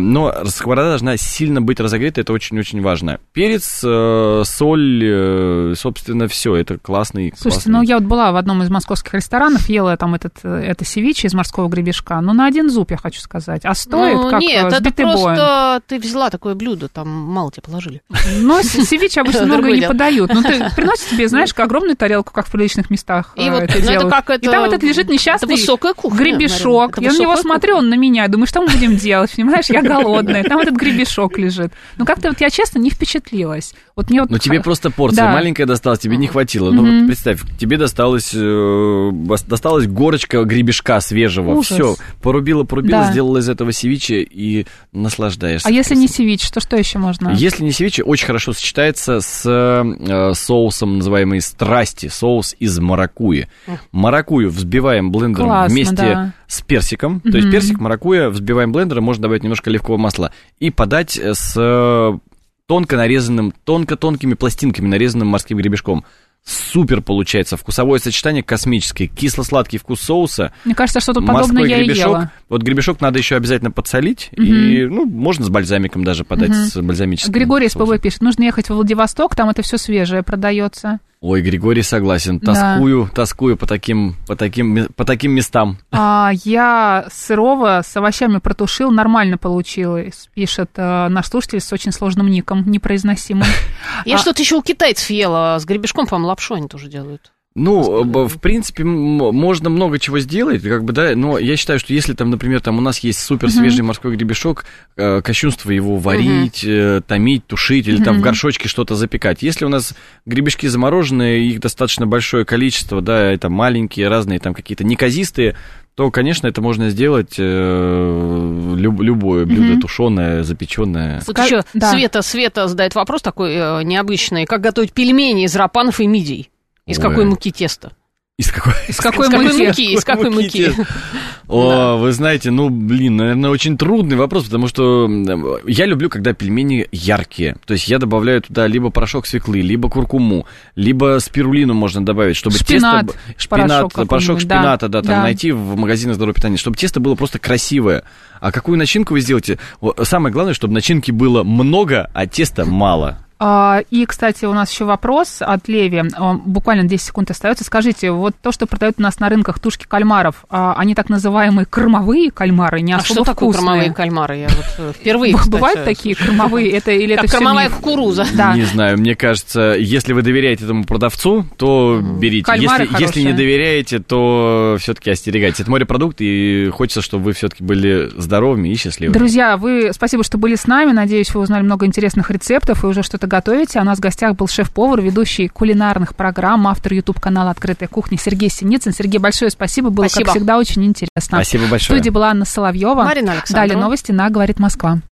но сковорода должна сильно быть разогрета, это очень-очень важно. Перец, э, соль, э, собственно, все, это классный, Слушайте, классный. ну я вот была в одном из московских ресторанов, ела там этот, э, это севиче из морского гребешка, ну на один зуб, я хочу сказать. А стоит, Ну, как нет, это просто боем. ты взяла такое блюдо, там мало тебе положили. Но с- севиче обычно *laughs* много не подают. Ну, ты *laughs* приносишь себе, знаешь, огромную тарелку, как в приличных местах И вот, это ну, делают. как это- И там этот лежит несчастный гребешок. Я на него смотрю, он на меня, думаю, что мы будем делать, *laughs* понимаешь? Я голодная, там этот гребешок лежит. Ну, как-то вот я, честно, не впечатлилась. Вот мне вот... Но тебе просто порция Да. маленькая досталась, тебе не хватило. Ну вот представь, тебе досталась, э, досталась горочка гребешка свежего. Все, порубила, порубила, Да. сделала из этого севиче и наслаждаешься. А если не вкусом. севич, то что еще можно? Если не севиче, очень хорошо сочетается с э, соусом, называемый страсти, соус из маракуи. Маракую взбиваем блендером Классно, вместе да. С персиком. То есть персик, маракуя, взбиваем блендером, можно добавить немножко оливкового масла и подать с э, тонко нарезанным, тонко-тонкими пластинками нарезанным морским гребешком. Супер получается. Вкусовое сочетание космическое. Кисло-сладкий вкус соуса. Мне кажется, что-то подобное я и гребешок. ела. Вот гребешок надо еще обязательно подсолить. И, ну, можно с бальзамиком даже подать, с бальзамическим. Григорий. СПВ пишет, нужно ехать в Владивосток, там это все свежее продается. Ой, Григорий согласен. Да. Тоскую, тоскую по таким, по таким, по таким местам. А, я сырого с овощами протушил, нормально получилось, пишет э, наш слушатель с очень сложным ником, непроизносимым. Я А- что-то еще у китайцев ела с гребешком, по-моему, лапшу они тоже делают. Ну, б- в принципе, можно много чего сделать, как бы, да, но я считаю, что если там, например, там у нас есть супер свежий морской гребешок, э, кощунство его варить, э, томить, тушить или там в горшочке что-то запекать. Если у нас гребешки замороженные, их достаточно большое количество, да, это маленькие, разные там какие-то неказистые, то, конечно, это можно сделать э, люб- любое блюдо тушеное, запеченное. Тут Ска- еще да. Света, Света задает вопрос такой э, необычный. Как готовить пельмени из рапанов и мидий? Из Ой. какой муки теста? Из какой? Из какой из какой муки? муки? Из какой муки? О, вы знаете, ну, блин, наверное, очень трудный вопрос, потому что я люблю, когда пельмени яркие. То есть я добавляю туда либо порошок свеклы, либо куркуму, либо спирулину можно добавить, чтобы Шпинат, тесто... порошок Шпинат, порошок да, шпината, да, там да. найти в магазинах здорового питания, чтобы тесто было просто красивое. А какую начинку вы сделаете? Самое главное, чтобы начинки было много, а теста мало. А, И, кстати, у нас еще вопрос от Леви. А, Буквально 10 секунд остается. Скажите, вот то, что продают у нас на рынках тушки кальмаров, а, они так называемые кормовые кальмары, не А особо что такое вкусные? кормовые кальмары? Я вот э, впервые, кстати, Бывают такие кормовые? Это или Как это кормовая миф? кукуруза. Да. Не знаю, мне кажется, если вы доверяете этому продавцу, то берите. Кальмары Если, если не хорошие. доверяете, то все-таки остерегайтесь. Это морепродукт, и хочется, чтобы вы все-таки были здоровыми и счастливыми. Друзья, вы спасибо, что были с нами. Надеюсь, вы узнали много интересных рецептов и уже что-то что-то готовите. А у нас в гостях был шеф-повар, ведущий кулинарных программ, автор YouTube-канала «Открытая кухня» Сергей Синицын. Сергей, большое спасибо. Было, Спасибо. как всегда, очень интересно. Спасибо В большое. студии была Анна Соловьева. Марина Александрова. Далее новости на «Говорит Москва».